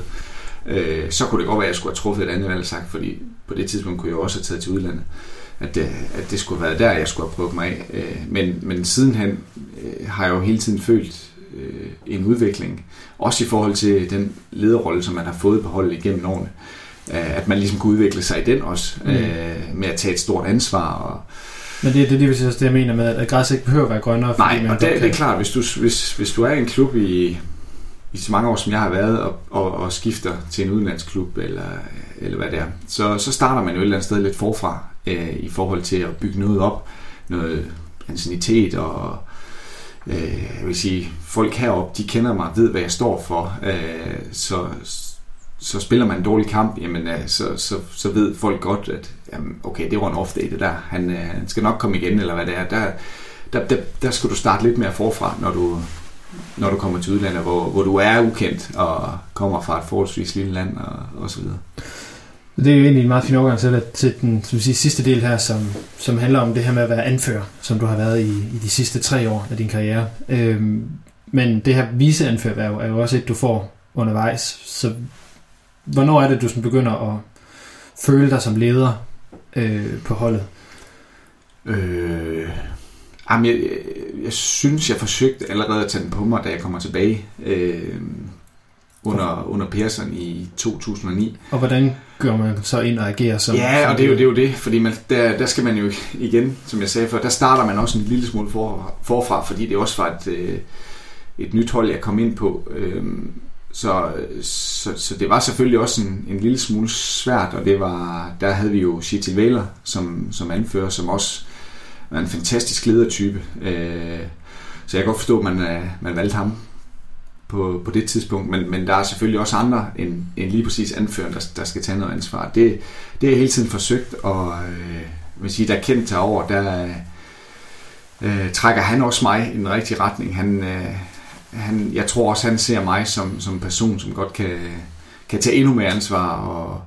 Øh, så kunne det godt være, at jeg skulle have truffet et andet valg sagt, fordi på det tidspunkt kunne jeg også have taget til udlandet. At det, at det skulle have været der, jeg skulle have prøvet mig af. Øh, men, men sidenhen øh, har jeg jo hele tiden følt øh, en udvikling. Også i forhold til den lederrolle, som man har fået på holdet igennem årene. Øh, at man ligesom kunne udvikle sig i den også. Mm. Øh, med at tage et stort ansvar og men det, det, det, det, det jeg mener med, at græs ikke behøver at være grønnere. Nej, og det, det er klart, hvis du, hvis, hvis du er i en klub i, i så mange år, som jeg har været, og, og, og skifter til en udenlandsklub, eller, eller hvad det er, så, så starter man jo et eller andet sted lidt forfra, øh, i forhold til at bygge noget op, noget ancienitet, og øh, jeg vil sige, folk heroppe, de kender mig, ved hvad jeg står for, øh, så, så spiller man en dårlig kamp, jamen, øh, så, så, så ved folk godt, at jamen, okay, det var en off day, det der. Han, øh, han skal nok komme igen, eller hvad det er. Der, der, der, der skal du starte lidt mere forfra, når du, når du kommer til udlandet, hvor, hvor du er ukendt og kommer fra et forholdsvis lille land og, og så videre. Det er jo egentlig en meget fin overgang til, til den som sige, sidste del her, som, som handler om det her med at være anfører, som du har været i, i de sidste tre år af din karriere. Øhm, men det her viseanførerværv er jo også et, du får undervejs. Så hvornår er det, du sådan begynder at føle dig som leder øh, på holdet? Øh, jamen, jeg, jeg, jeg synes, jeg forsøgte allerede at tage den på mig, da jeg kommer tilbage øh, under, under Persson i 2009. Og hvordan gør man så ind og agerer som... Ja, og det er jo det, er jo det fordi man, der, der skal man jo igen, som jeg sagde før, der starter man også en lille smule for, forfra, fordi det også var et, øh, et nyt hold, jeg kom ind på. Øh, så, så, så det var selvfølgelig også en, en lille smule svært, og det var, der havde vi jo Chitil Væler som, som anfører, som også var en fantastisk ledertype. Øh, så jeg kan godt forstå, at man, øh, man valgte ham på, på det tidspunkt, men, men der er selvfølgelig også andre end, end lige præcis anføreren, der, der skal tage noget ansvar. Det, det er jeg hele tiden forsøgt, og øh, vil sige, der kendt til over, der øh, trækker han også mig i den rigtige retning. Han, øh, han, jeg tror også, han ser mig som, som person, som godt kan, kan tage endnu mere ansvar og,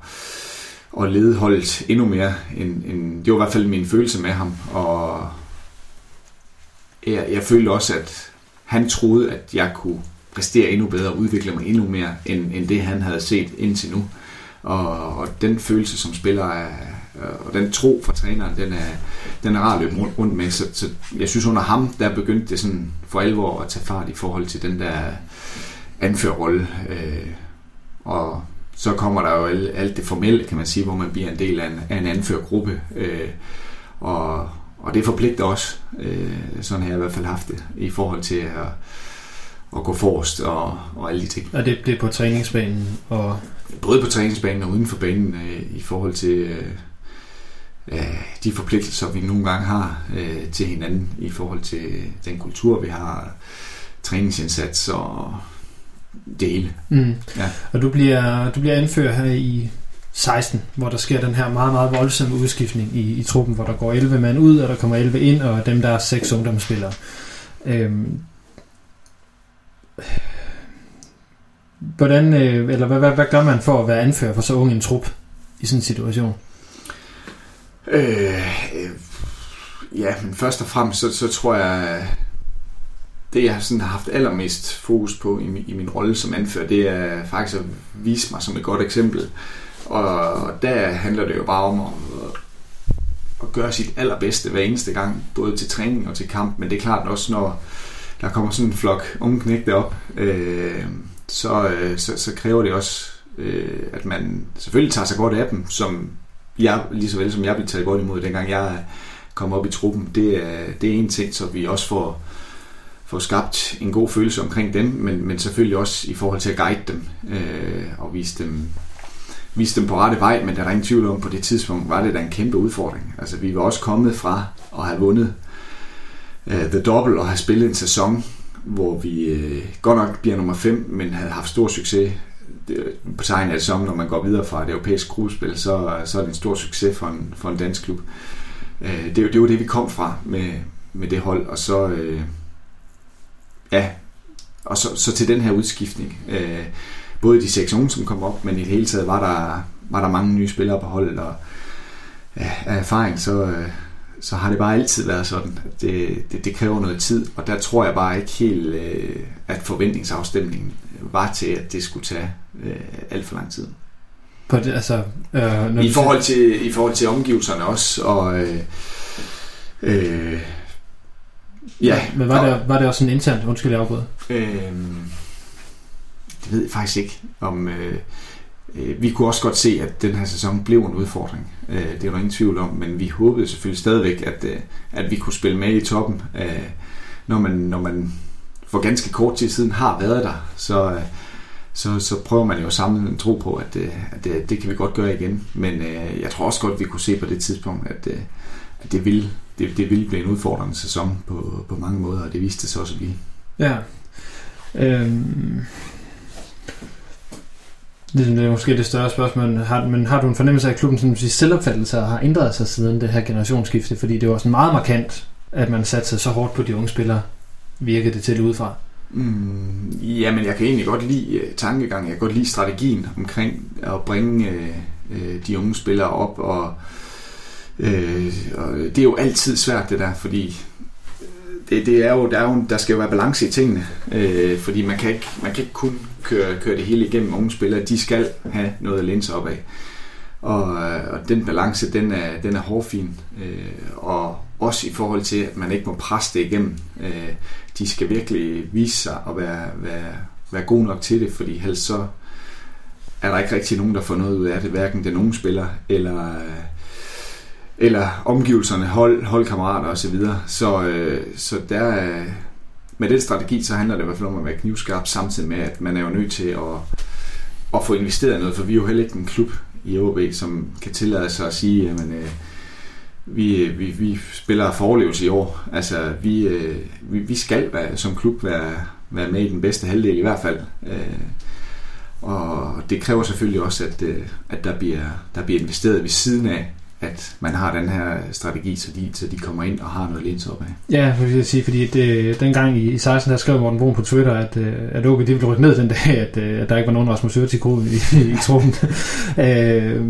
og lede holdet endnu mere. End, end, det var i hvert fald min følelse med ham. Og jeg, jeg følte også, at han troede, at jeg kunne præstere endnu bedre og udvikle mig endnu mere, end, end det han havde set indtil nu. Og, og den følelse som spiller er, øh, og den tro fra træneren, den er, den er rar at løbe rundt med. Så, så jeg synes under ham, der begyndte det sådan for alvor at tage fart i forhold til den der anførerrolle. Øh, og så kommer der jo alt, alt det formelle, kan man sige, hvor man bliver en del af en, af en anførergruppe. Øh, og, og det forpligter også. Øh, sådan har jeg i hvert fald haft det i forhold til at, at gå forrest og, og alle de ting. Og det, det er på træningsbanen? Og... Både på træningsbanen og uden for banen øh, i forhold til... Øh, øh, de forpligtelser, vi nogle gange har øh, til hinanden i forhold til den kultur, vi har, træningsindsats og det hele. Mm. Ja. Og du bliver, du bliver anført her i 16, hvor der sker den her meget, meget voldsomme udskiftning i, i truppen, hvor der går 11 mand ud, og der kommer 11 ind, og dem der er seks ungdomsspillere. Øhm, hvordan, øh, eller hvad, hvad, hvad gør man for at være anfører for så ung en trup i sådan en situation? Øh, ja, men først og fremmest, så, så tror jeg, det jeg sådan har haft allermest fokus på i, i min rolle som anfører, det er faktisk at vise mig som et godt eksempel. Og der handler det jo bare om at, at gøre sit allerbedste hver eneste gang, både til træning og til kamp, men det er klart også, når der kommer sådan en flok unge knægte op, øh, så, øh, så, så kræver det også, øh, at man selvfølgelig tager sig godt af dem, som jeg, lige så vel som jeg blev taget godt imod, dengang jeg kom op i truppen, det er, det er en ting, så vi også får, få skabt en god følelse omkring dem, men, men selvfølgelig også i forhold til at guide dem øh, og vise dem, vise dem på rette vej, men der er ingen tvivl om, på det tidspunkt var det da en kæmpe udfordring. Altså vi var også kommet fra at have vundet øh, The Double og have spillet en sæson, hvor vi øh, godt nok bliver nummer 5, men havde haft stor succes øh, på tegn af det som, når man går videre fra et europæisk gruppespil, så, så er det en stor succes for en, for en dansk klub. Øh, det, det var det, vi kom fra med, med det hold, og så, øh, ja, og så, så til den her udskiftning. Øh, både de seks unge, som kom op, men i det hele taget var der, var der mange nye spillere på holdet, og ja, af erfaring, så, øh, så har det bare altid været sådan. At det, det, det kræver noget tid, og der tror jeg bare ikke helt, øh, at forventningsafstemningen var til, at det skulle tage øh, alt for lang tid. På det, altså, øh, når I, forhold til, I forhold til omgivelserne også, og øh, øh, ja. Men var, det, var det også en internt, undskyld jeg afbrød? Øh, det ved jeg faktisk ikke, om... Øh, øh, vi kunne også godt se, at den her sæson blev en udfordring. Øh, det er der ingen tvivl om, men vi håbede selvfølgelig stadigvæk, at, øh, at vi kunne spille med i toppen. Øh, når, man, når man for ganske kort tid siden har været der, så, øh, så, så prøver man jo at samle en tro på, at, øh, at det, det kan vi godt gøre igen. Men øh, jeg tror også godt, at vi kunne se på det tidspunkt, at, øh, at det, ville, det, det ville blive en udfordrende sæson på, på mange måder, og det viste sig også at blive. Ja. Øhm. Det er måske det større spørgsmål, har, men har du en fornemmelse af, at klubben sådan, selvopfattelse har ændret sig siden det her generationsskifte? Fordi det var sådan meget markant, at man satte sig så hårdt på de unge spillere, virkede det til udefra. Mm, jamen, jeg kan egentlig godt lide uh, tankegangen. Jeg kan godt lide strategien omkring at bringe uh, øh, de unge spillere op, og, øh, Øh, og det er jo altid svært det der, fordi øh, det, det er jo, der, er jo, der skal jo være balance i tingene, øh, fordi man kan, ikke, man kan ikke kun køre, køre det hele igennem unge spillere, de skal have noget at læne sig op af. Og, øh, og den balance, den er, den er hårfin, øh, og også i forhold til, at man ikke må presse det igennem. Øh, de skal virkelig vise sig at være, være, være gode nok til det, fordi helst så er der ikke rigtig nogen, der får noget ud af det, hverken den unge spiller, eller, eller omgivelserne, hold, holdkammerater osv. Så, så, øh, så der, med den strategi, så handler det i hvert fald om at være knivskarp, samtidig med, at man er jo nødt til at, at få investeret noget, for vi er jo heller ikke en klub i OB, som kan tillade sig at sige, at øh, vi, øh, vi, vi spiller forlevelse i år. Altså, vi, øh, vi, vi skal være, som klub være, være med i den bedste halvdel i hvert fald. Øh, og det kræver selvfølgelig også, at, øh, at der, bliver, der bliver investeret ved siden af, at man har den her strategi, så de, så de kommer ind og har noget lens op af. Ja, for jeg sige, fordi det, dengang i, i 16, der skrev Morten Brun på Twitter, at, øh, at OB de ville rykke ned den dag, *laughs* at, øh, at der ikke var nogen Rasmus Ørtig i, i, i truppen. *laughs* øh,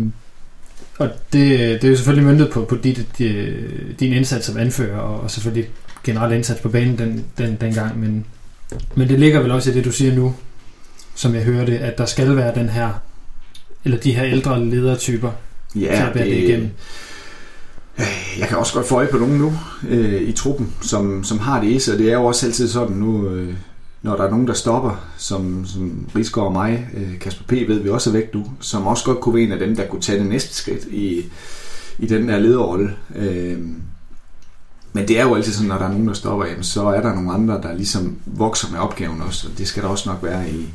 og det, det er jo selvfølgelig myndet på, på dit, din indsats som anfører, og, og selvfølgelig generelt indsats på banen den, den, dengang, men, men det ligger vel også i det, du siger nu, som jeg hører det, at der skal være den her, eller de her ældre ledertyper, ja, til at bære det, det igennem. Jeg kan også godt få øje på nogen nu øh, i truppen, som, som har det i sig. Det er jo også altid sådan nu, øh, når der er nogen, der stopper, som, som Rigsgaard og mig, øh, Kasper P. ved vi også er væk nu, som også godt kunne være en af dem, der kunne tage det næste skridt i, i den der lederrolle. Øh, men det er jo altid sådan, når der er nogen, der stopper, jamen, så er der nogle andre, der ligesom vokser med opgaven også, og det skal der også nok være i,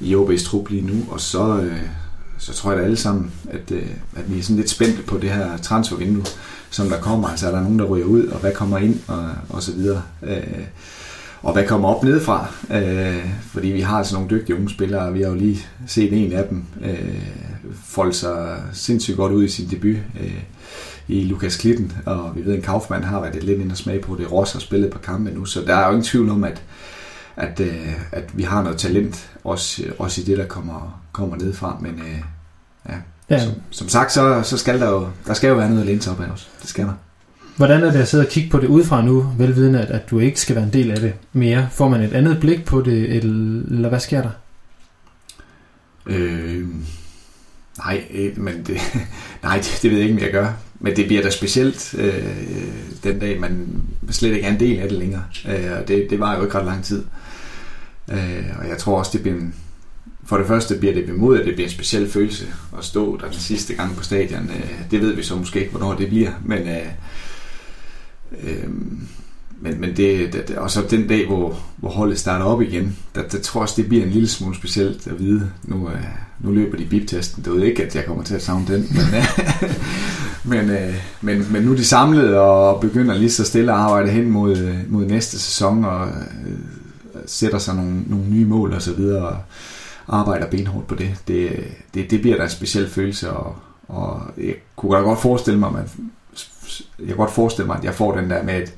i OB's trup lige nu, og så, øh, så tror jeg da alle sammen, at, øh, at vi er sådan lidt spændte på det her transfervindue, som der kommer. Altså er der nogen, der ryger ud, og hvad kommer ind, og, og så videre. Øh, og hvad kommer op nedefra. Øh, fordi vi har altså nogle dygtige unge spillere, og vi har jo lige set en af dem øh, folde sig sindssygt godt ud i sin debut øh, i Lukas Klitten, og vi ved, at Kaufmann har været lidt ind og smag på det. Ross har spillet et par kampe nu, så der er jo ingen tvivl om, at, at, øh, at vi har noget talent, også, også i det, der kommer, kommer nedefra. Men øh, ja, ja. Som, som sagt, så, så skal der jo, der skal jo være noget at læne sig op af os. Det skal der. Hvordan er det at sidde og kigge på det udefra nu, velvidende, at, at du ikke skal være en del af det mere? Får man et andet blik på det, eller hvad sker der? Øh, nej, øh, men det, *laughs* nej, det, det ved jeg ikke, om jeg gør. Men det bliver da specielt øh, den dag, man slet ikke er en del af det længere. Øh, og det, det var jo ikke ret lang tid. Øh, og jeg tror også, det bliver en, for det første bliver det bemod, at det bliver en speciel følelse at stå der den sidste gang på stadion. Øh, det ved vi så måske ikke, hvornår det bliver, men øh, øh, men, men det, det, og så den dag, hvor, hvor holdet starter op igen, der, der tror jeg også, det bliver en lille smule specielt at vide. Nu, øh, nu løber de biptesten. Det ved ikke, at jeg kommer til at savne den. Men, øh, *laughs* men, øh, men, men nu er de samlet og begynder lige så stille at arbejde hen mod, øh, mod næste sæson og øh, sætter sig nogle, nogle nye mål og så videre og arbejder benhårdt på det. Det, det, det bliver da en speciel følelse og, og jeg kunne godt forestille mig, at man jeg kan godt forestille mig, at jeg får den der med, at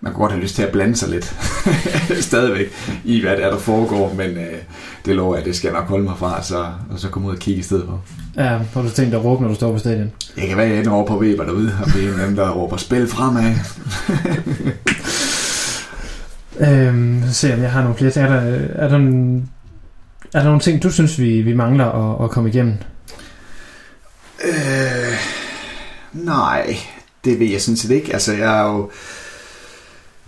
man kan godt have lyst til at blande sig lidt *laughs* stadigvæk i, hvad det er, der foregår, men øh, det lover jeg, det skal jeg nok holde mig fra, så, og så komme ud og kigge i stedet for. Ja, har du tænkt dig at råbe, når du står på stadion? Jeg kan være, jeg ender over på Weber derude, og blive en af dem, der råber spil fremad. *laughs* øhm, se om jeg har nogle flere ting. Er der, er der, er der nogle ting, du synes, vi, vi mangler at, at komme igennem? Øh, nej, det ved jeg sådan set ikke. Altså, jeg er jo...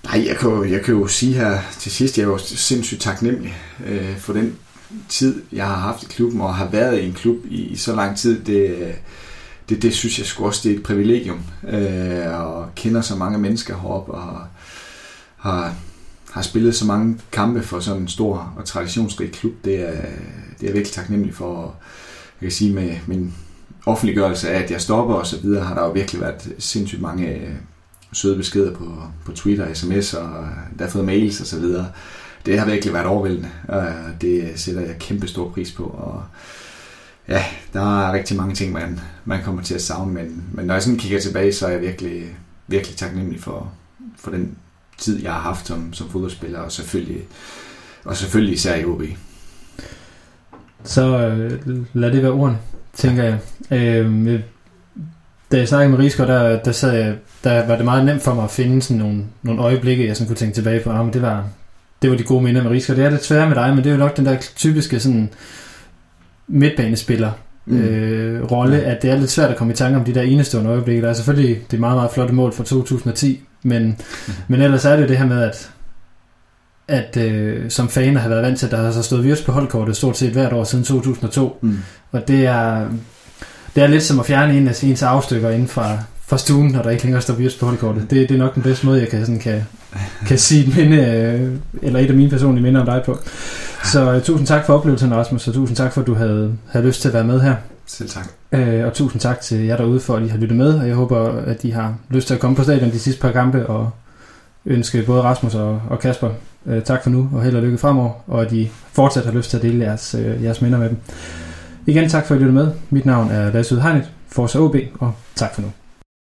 Nej, jeg kan, jo, jeg kan jo sige her til sidst, jeg er jo sindssygt taknemmelig øh, for den tid, jeg har haft i klubben, og har været i en klub i, i så lang tid. Det, det, det synes jeg sgu også, det er et privilegium. Øh, og kender så mange mennesker heroppe, og har, har spillet så mange kampe for sådan en stor og traditionsrig klub. Det er, det er jeg virkelig taknemmelig for. Jeg kan sige med min offentliggørelse af, at jeg stopper og så videre, har der jo virkelig været sindssygt mange øh, søde beskeder på, på Twitter, sms og der har fået mails og så videre. Det har virkelig været overvældende, og det sætter jeg kæmpe stor pris på. Og ja, der er rigtig mange ting, man, man kommer til at savne, men, men når jeg sådan kigger tilbage, så er jeg virkelig, virkelig taknemmelig for, for den tid, jeg har haft som, som fodboldspiller, og selvfølgelig, og selvfølgelig især i OB. Så øh, lad det være ordene. tænker jeg. Øh, da jeg snakkede med Rigsgaard, der, der, sad jeg, der var det meget nemt for mig at finde sådan nogle, nogle øjeblikke, jeg sådan kunne tænke tilbage på. Ah, men det var, det var de gode minder med Rigsgaard. Det er lidt svært med dig, men det er jo nok den der typiske sådan midtbanespiller mm. øh, rolle, ja. at det er lidt svært at komme i tanke om de der enestående øjeblikke. Der er selvfølgelig det meget, meget flotte mål fra 2010, men, mm. *laughs* men ellers er det jo det her med, at at øh, som fan har været vant til, at der har så stået virus på holdkortet stort set hvert år siden 2002. Mm. Og det er, det er lidt som at fjerne en af ens afstykker inden fra, fra stuen, når der ikke længere står virus på holdkortet. Det, det er nok den bedste måde, jeg kan, sådan, kan, kan sige et minde, øh, eller et af mine personlige minder om dig på. Så uh, tusind tak for oplevelsen, Rasmus, og tusind tak for, at du havde, havde lyst til at være med her. Selv tak. Uh, og tusind tak til jer derude for, at I har lyttet med, og jeg håber, at I har lyst til at komme på stadion de sidste par kampe, og ønske både Rasmus og, og Kasper uh, tak for nu, og held og lykke fremover, og at I fortsat har lyst til at dele jeres, uh, jeres minder med dem. Igen tak for at I lyttede med. Mit navn er Lasse Hegnet, Forza OB, og tak for nu.